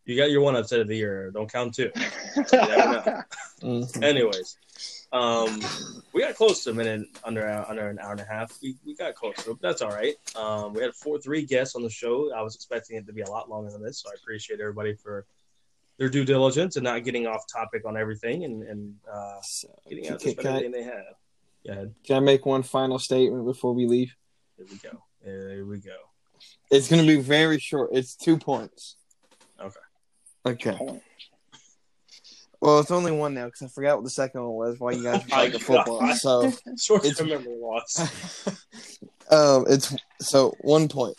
You got your one upset of the year. Don't count two. Mhm. Anyways, um, we got close to a minute under under an hour and a half. We, we got close that's all right. Um, we had four three guests on the show. I was expecting it to be a lot longer than this, so I appreciate everybody for their due diligence and not getting off topic on everything and and uh, So, getting out can, just can everything they have. Yeah, can I make one final statement before we leave? here we go. Here we go. It's going to be very short. It's two points. Okay. Okay. Well, it's only one now because I forgot what the second one was. While you guys were Oh my talking football, God. so Short It's- term memory loss. um, it's so one point.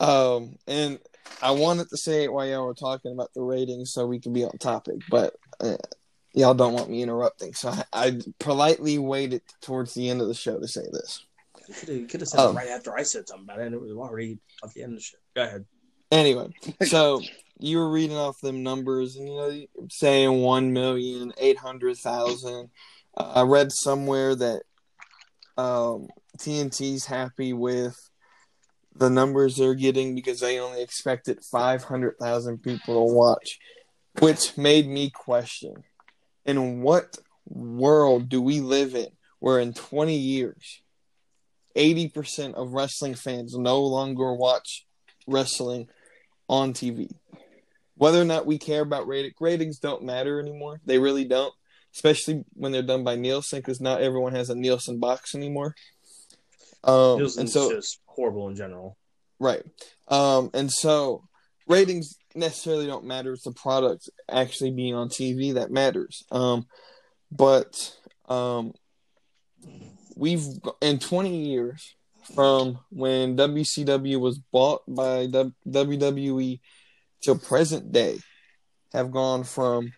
Um, and I wanted to say it while y'all were talking about the ratings, so we could be on topic, but uh, y'all don't want me interrupting, so I, I politely waited towards the end of the show to say this. You could have said it right after I said something about it. It was already at the end of the show. Go ahead. Anyway, so you were reading off them numbers, and you know, saying one million eight hundred thousand. Uh, I read somewhere that um, TNT's happy with the numbers they're getting because they only expected five hundred thousand people to watch, which made me question: in what world do we live in where in twenty years, eighty percent of wrestling fans no longer watch wrestling on TV. Whether or not we care about rating, ratings don't matter anymore. They really don't, especially when they're done by Nielsen, because not everyone has a Nielsen box anymore. Um, Nielsen's and so, just horrible in general. right, um, and so ratings necessarily don't matter. It's the product actually being on TV that matters. Um, but um, we've in 20 years from when WCW was bought by W- WWE till present day have gone from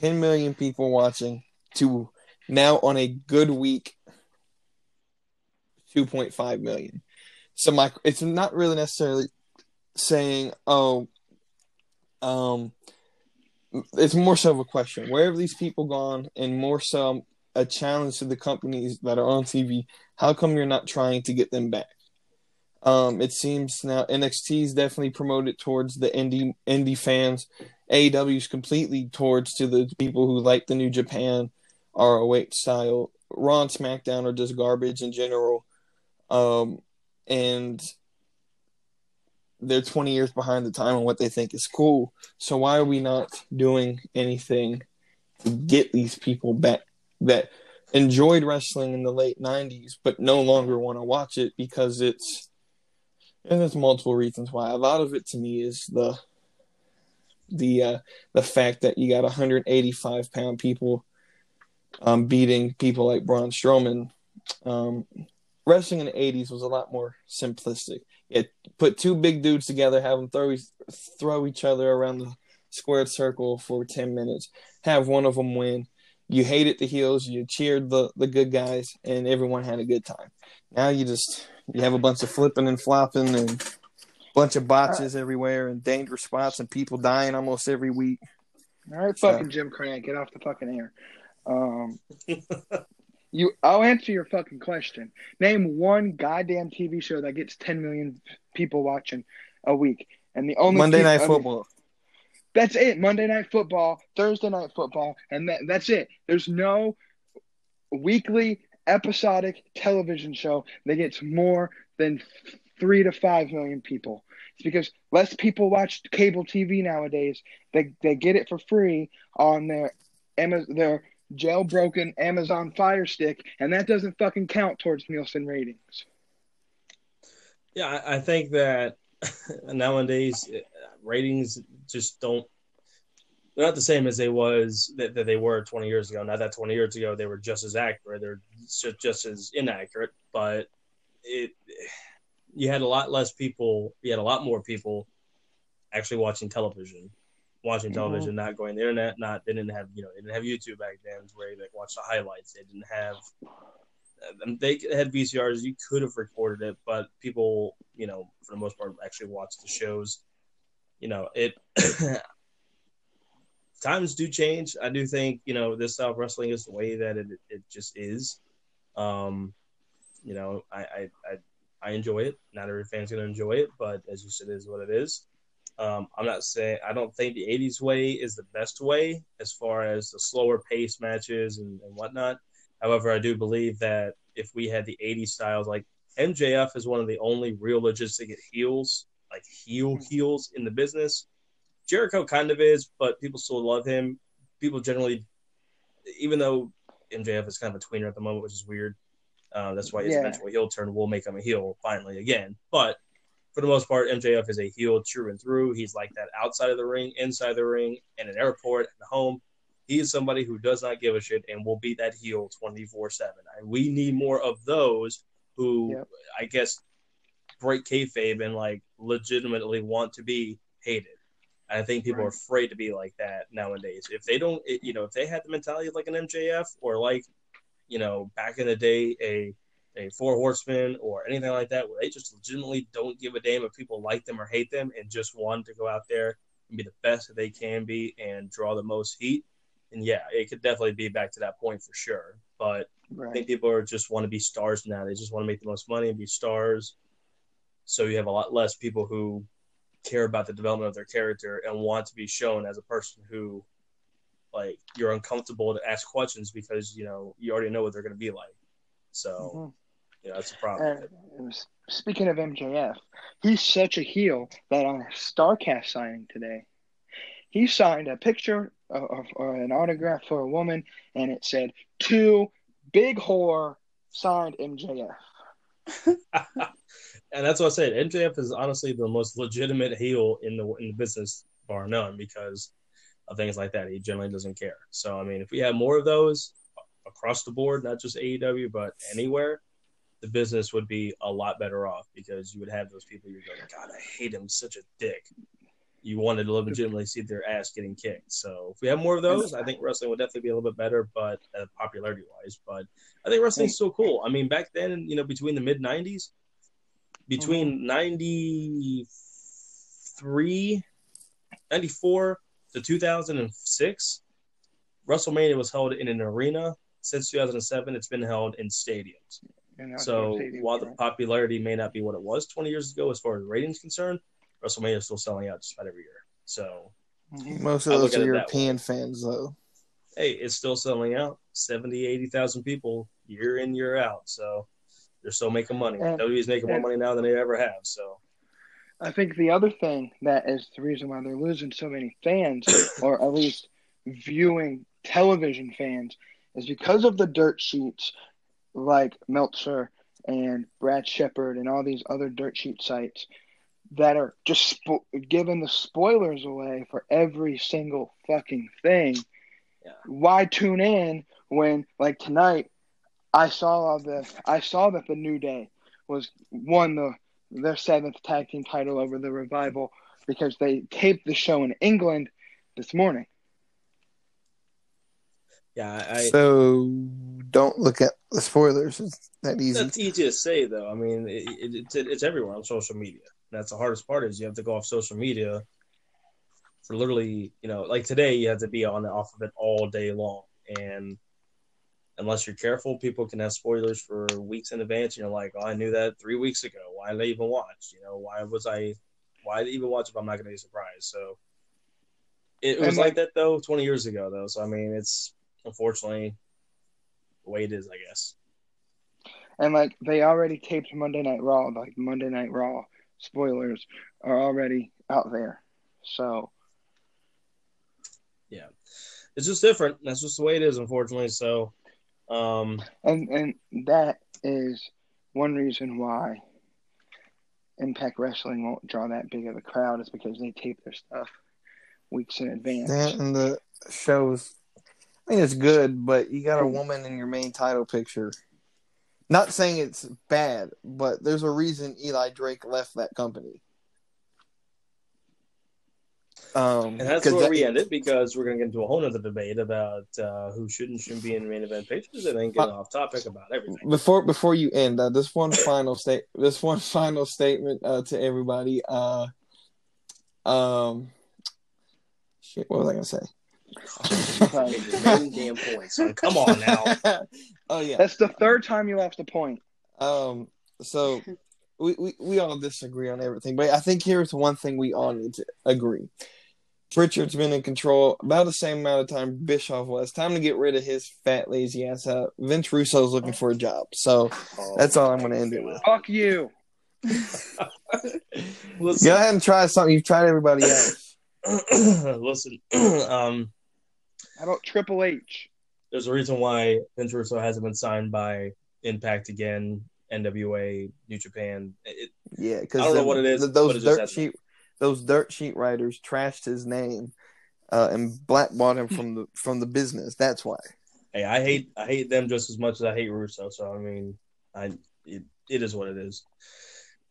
10 million people watching to now on a good week 2.5 million. So my it's not really necessarily saying oh um it's more so of a question. Where have these people gone and more so a challenge to the companies that are on TV how come you're not trying to get them back? Um, it seems now NXT is definitely promoted towards the indie indie fans, AEW is completely towards to the people who like the New Japan ROH style. Raw and SmackDown are just garbage in general, um, and they're 20 years behind the time on what they think is cool. So why are we not doing anything to get these people back that enjoyed wrestling in the late 90s but no longer want to watch it because it's and there's multiple reasons why. A lot of it to me is the the uh, the fact that you got 185 pound people um, beating people like Braun Strowman. Um, wrestling in the 80s was a lot more simplistic. It put two big dudes together, have them throw throw each other around the squared circle for 10 minutes, have one of them win. You hated the heels, you cheered the the good guys, and everyone had a good time. Now you just you have a bunch of flipping and flopping and a bunch of botches everywhere and dangerous spots and people dying almost every week. All right, fucking Jim Crank, get off the fucking air. Um, you, I'll answer your fucking question. Name one goddamn TV show that gets 10 million people watching a week, and the only Monday Night I mean, Football. that's it. Monday Night Football, Thursday Night Football, and that, that's it. There's no weekly episodic television show that gets more than three to five million people. It's because less people watch cable TV nowadays. They they get it for free on their their jailbroken Amazon Fire Stick, and that doesn't fucking count towards Nielsen ratings. Yeah, I, I think that nowadays uh, ratings just don't. They're not the same as they was that, that they were 20 years ago. Not that 20 years ago they were just as accurate. They're just, just as inaccurate. But it, you had a lot less people. You had a lot more people actually watching television, watching television, not going to the internet. Not they didn't have you know they didn't have YouTube back then where you like watch the highlights. They didn't have um, they had VCRs. You could have recorded it, but people, you know, for the most part, actually watched the shows. You know, it. times do change. I do think you know this style of wrestling is the way that it it just is. Um, you know, I I I, I enjoy it. Not every fan's gonna enjoy it, but as you said, it is what it is. Um, I'm not saying I don't think the '80s way is the best way as far as the slower pace matches and, and whatnot. However, I do believe that if we had the 80s styles, like MJF is one of the only real legitimate heels, like heel heels in the business. Jericho kind of is, but people still love him. People generally, even though MJF is kind of a tweener at the moment, which is weird. Uh, that's why his Yeah. eventual heel turn will make him a heel finally again. But for the most part, MJF is a heel true and through. He's like that outside of the ring, inside the ring, in an airport, at home. He is somebody who does not give a shit and will be that heel 24 7. And we need more of those who, Yep. I guess, break kayfabe and like legitimately want to be hated. I think people are afraid to be like that nowadays. If they don't, it, you know, if they had the mentality of like an MJF or like, you know, back in the day, a a Four Horsemen or anything like that, where they just legitimately don't give a damn if people like them or hate them, and just want to go out there and be the best that they can be and draw the most heat. And yeah, it could definitely be back to that point for sure. But I think people are just want to be stars now. They just want to make the most money and be stars. So you have a lot less people who care about the development of their character and want to be shown as a person who, like, you're uncomfortable to ask questions because you know you already know what they're going to be like. So Mhm. you know that's a problem. And s- speaking of MJF, he's such a heel that on a Starcast signing today, he signed a picture of, of or an autograph for a woman, and it said "To Big Whore signed MJF." and that's what I said. MJF is honestly the most legitimate heel in the in the business, bar none, because of things like that. He generally doesn't care. So I mean, if we had more of those across the board, not just AEW, but anywhere, the business would be a lot better off because you would have those people you're going, God, I hate him, such a dick. You wanted to legitimately see their ass getting kicked. So if we have more of those, I think wrestling would definitely be a little bit better, but uh, popularity wise. But I think wrestling's still cool. I mean, back then, you know, between the mid '90s, between 93, 94 to 2006, WrestleMania was held in an arena. Since 2007, it's been held in stadiums. So what stadiums while the popularity may not be what it was 20 years ago as far as ratings concerned, WrestleMania is still selling out just about every year. So Most of those are European fans, though. Hey, it's still selling out 70, 80,000 people year in, year out. So they're still making money. And- WWE's making more money now than they ever have. So I think the other thing that is the reason why they're losing so many fans, or at least viewing television fans, is because of the dirt sheets like Meltzer and Brad Shepard and all these other dirt sheet sites that are just spo- giving the spoilers away for every single fucking thing. Yeah. Why tune in when, like tonight, I saw the I saw that the New Day was won the their seventh tag team title over the Revival because they taped the show in England this morning. yeah, I, so don't look at the spoilers. It's that easy. That's easy to say, though. I mean, it, it, it's it's everywhere on social media. That's the hardest part is you have to go off social media for literally, you know, like today you have to be on off of it all day long, and unless you're careful, people can have spoilers for weeks in advance. And you're like, oh, I knew that three weeks ago. Why did I even watch? You know, why was I? Why did I even watch if I'm not going to be surprised? So it, it was like like- that though 20 years ago, though. So I mean, it's unfortunately the way it is, I guess. And like they already taped Monday Night Raw, like Monday Night Raw spoilers are already out there. So yeah, it's just different. That's just the way it is, unfortunately. So, um, and and that is one reason why Impact Wrestling won't draw that big of a crowd is because they tape their stuff weeks in advance. That and the shows. I mean, it's good, but you got a woman in your main title picture. Not saying it's bad, but there's a reason Eli Drake left that company. Um, and that's where that- we end it because we're going to get into a whole other debate about uh, who should and shouldn't be in main event pictures, and then get off topic about everything. before before you end uh, this one final state this one final statement uh, to everybody uh um shit what was i gonna say Okay, just main damn point, son. Come on now. oh yeah That's the third time you lost a point. um so we, we we all disagree on everything but i think here's one thing we all need to agree Prichard's been in control about the same amount of time Bischoff was. Time to get rid of his fat lazy ass out. Vince Russo's looking for a job, so that's all I'm going to end it with. Fuck you. Listen, Go ahead and try something you've tried everybody else. listen. um, How about Triple H? there's a reason why Vince Russo hasn't been signed by Impact again, NWA, New Japan. It, Yeah, because I don't know what it is, those it dirt hasn't. sheet, those dirt sheet writers trashed his name, uh, and blackballed him from the from the business. That's why. hey, I hate I hate them just as much as I hate Russo. So I mean, I it, it is what it is.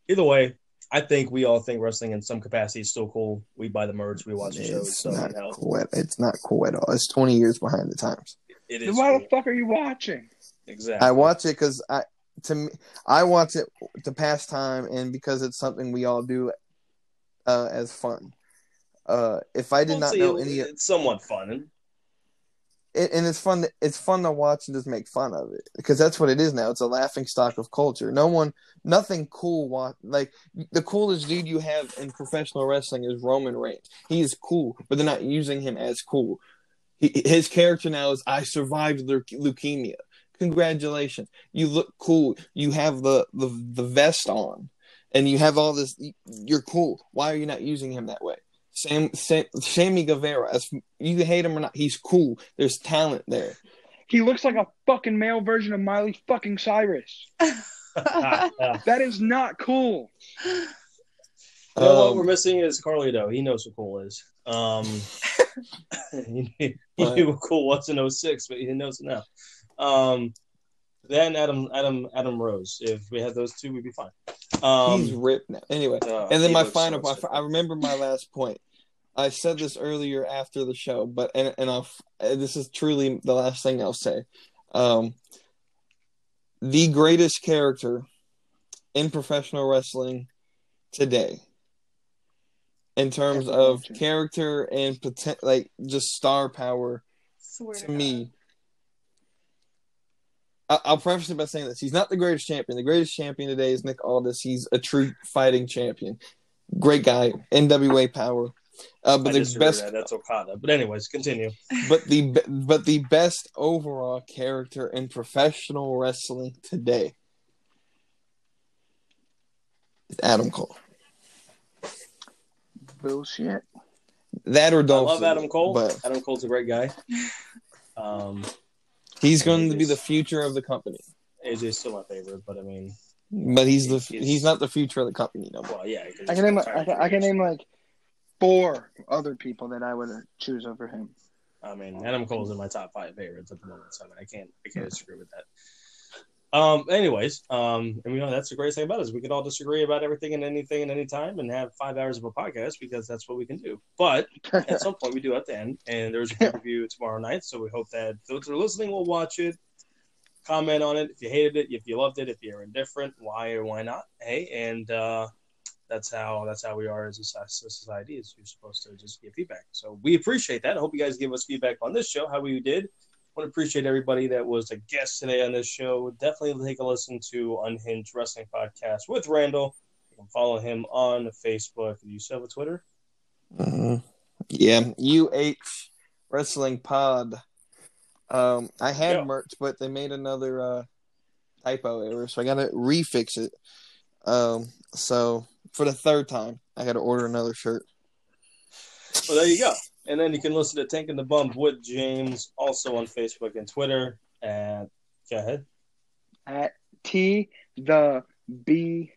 Either way, I think we all think wrestling in some capacity is still cool. We buy the merch, we watch the shows. It's So not cool. At, it's not cool at all. It's twenty years behind the times. it Then why cool. the fuck are you watching? exactly. I watch it because I to me I watch it to pass time and because it's something we all do uh, as fun. Uh, if I did Well, not see, know any, It's somewhat fun. And it, and it's fun. It's fun to watch and just make fun of it because that's what it is now. It's a laughing stock of culture. No one, nothing cool. Wa- like the coolest dude you have in professional wrestling is Roman Reigns. He is cool, but they're not using him as cool. He, his character now is I survived leuke- leukemia. Congratulations, you look cool. You have the the the vest on, and you have all this. You're cool. Why are you not using him that way? Sam, Sam Sammy Guevara, as you hate him or not, he's cool. There's talent there. He looks like a fucking male version of Miley fucking Cyrus. That is not cool. You know what Um, we're missing is Carlito. He knows what cool is. Um, he, he knew what cool was in 06, but he knows it now. Um, then Adam, Adam, Adam Rose. If we had those two, we'd be fine. Um, he's ripped now. Anyway, uh, and then my final. so I. I remember my last point. I said this earlier after the show, but and and I'll, this is truly the last thing I'll say. Um, the greatest character in professional wrestling today, in terms of character and poten- like just star power, Swear to God. me. I- I'll preface it by saying this: he's not the greatest champion. The greatest champion today is Nick Aldis. He's a true fighting champion. Great guy, NWA power, Uh, but I the best that. that's Okada. But anyways, continue. but the but the best overall character in professional wrestling today is Adam Cole. Bullshit. That or I Dolph. love Adam Cole. but Adam Cole's a great guy. Um, he's going to be the future of the company. AJ's still my favorite, but I mean, But he's the He's- he's not the future of the company no more. well, yeah. 'cause I can name. I can, I can name like four other people that I would choose over him. I mean, Adam Cole's in my top five favorites at the moment, so I, mean, I can't I can't disagree with that. Um. Anyways, um, and you know that's the greatest thing about it is we can all disagree about everything and anything and any time and have five hours of a podcast because that's what we can do. But at some point we do have to end, and there's a pay per tomorrow night, so we hope that those that are listening will watch it, comment on it if you hated it, if you loved it, if you're indifferent, why or why not. Hey, and uh, that's how that's how we are as a society. Is you're supposed to just give feedback. So we appreciate that. I hope you guys give us feedback on this show, how we did. Want to appreciate everybody that was a guest today on this show. Definitely take a listen to Unhinged Wrestling Podcast with Randall. You can follow him on Facebook. Do you still have a Twitter? Mhm. Yeah, UH Wrestling Pod. Um, I had Yeah. merch, but they made another uh, typo error, so I gotta refix it. Um, so for the third time, I gotta order another shirt. Well, there you go. And then you can listen to Tank and the Bump with James also on Facebook and Twitter. And go ahead. At T the B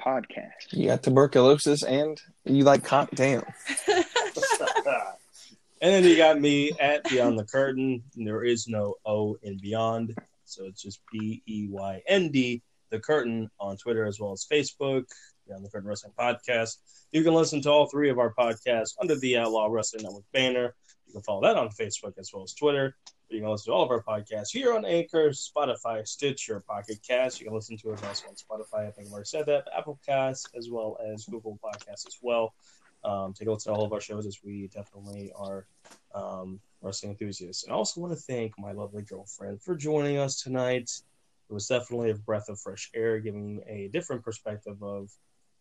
podcast. You got tuberculosis, and you like cotton. Damn. and then you got me at Beyond the Curtain. And there is no O in Beyond. So it's just B E Y N D, The Curtain, on Twitter as well as Facebook, Beyond the Curtain Wrestling Podcast. You can listen to all three of our podcasts under the Outlaw Wrestling Network banner. You can follow that on Facebook as well as Twitter. You can listen to all of our podcasts here on Anchor, Spotify, Stitcher, Pocket Cast. You can listen to us also on Spotify. I think already said that. Apple Cast as well as Google Podcasts as well. Um, take a listen to all of our shows as we definitely are um, wrestling enthusiasts. And I also want to thank my lovely girlfriend for joining us tonight. It was definitely a breath of fresh air, giving a different perspective of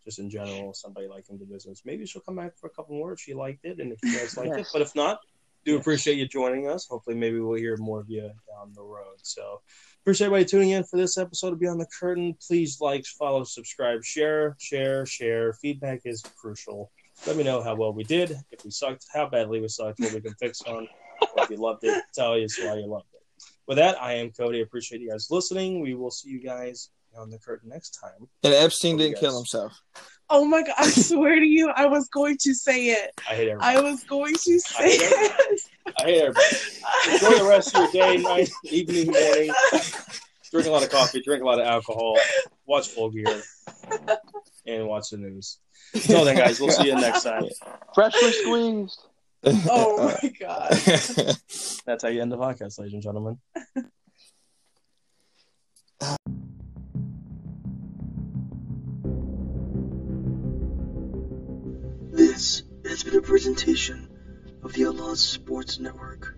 just in general somebody liking the business. Maybe she'll come back for a couple more if she liked it and if you guys liked it. But if not, do Yes. appreciate you joining us. Hopefully, maybe we'll hear more of you down the road. So, appreciate everybody tuning in for this episode of Beyond the Curtain. Please like, follow, subscribe, share, share, share. Feedback is crucial. Let me know how well we did. If we sucked, how badly we sucked, what we can fix on. Or if you loved it, tell us why you loved it. With that, I am Cody. Appreciate you guys listening. We will see you guys on the curtain next time. And Epstein didn't kill himself. Oh my god! I swear to you, I was going to say it. I hate everybody. I was going to say I it. I hate everybody. Enjoy the rest of your day, night, evening, morning. Drink a lot of coffee, drink a lot of alcohol, watch Full Gear, and watch the news. Until then, guys, we'll see you next time. Freshly squeezed. Oh my god! That's how you end the podcast, ladies and gentlemen. the presentation of the Outlaw Sports Network.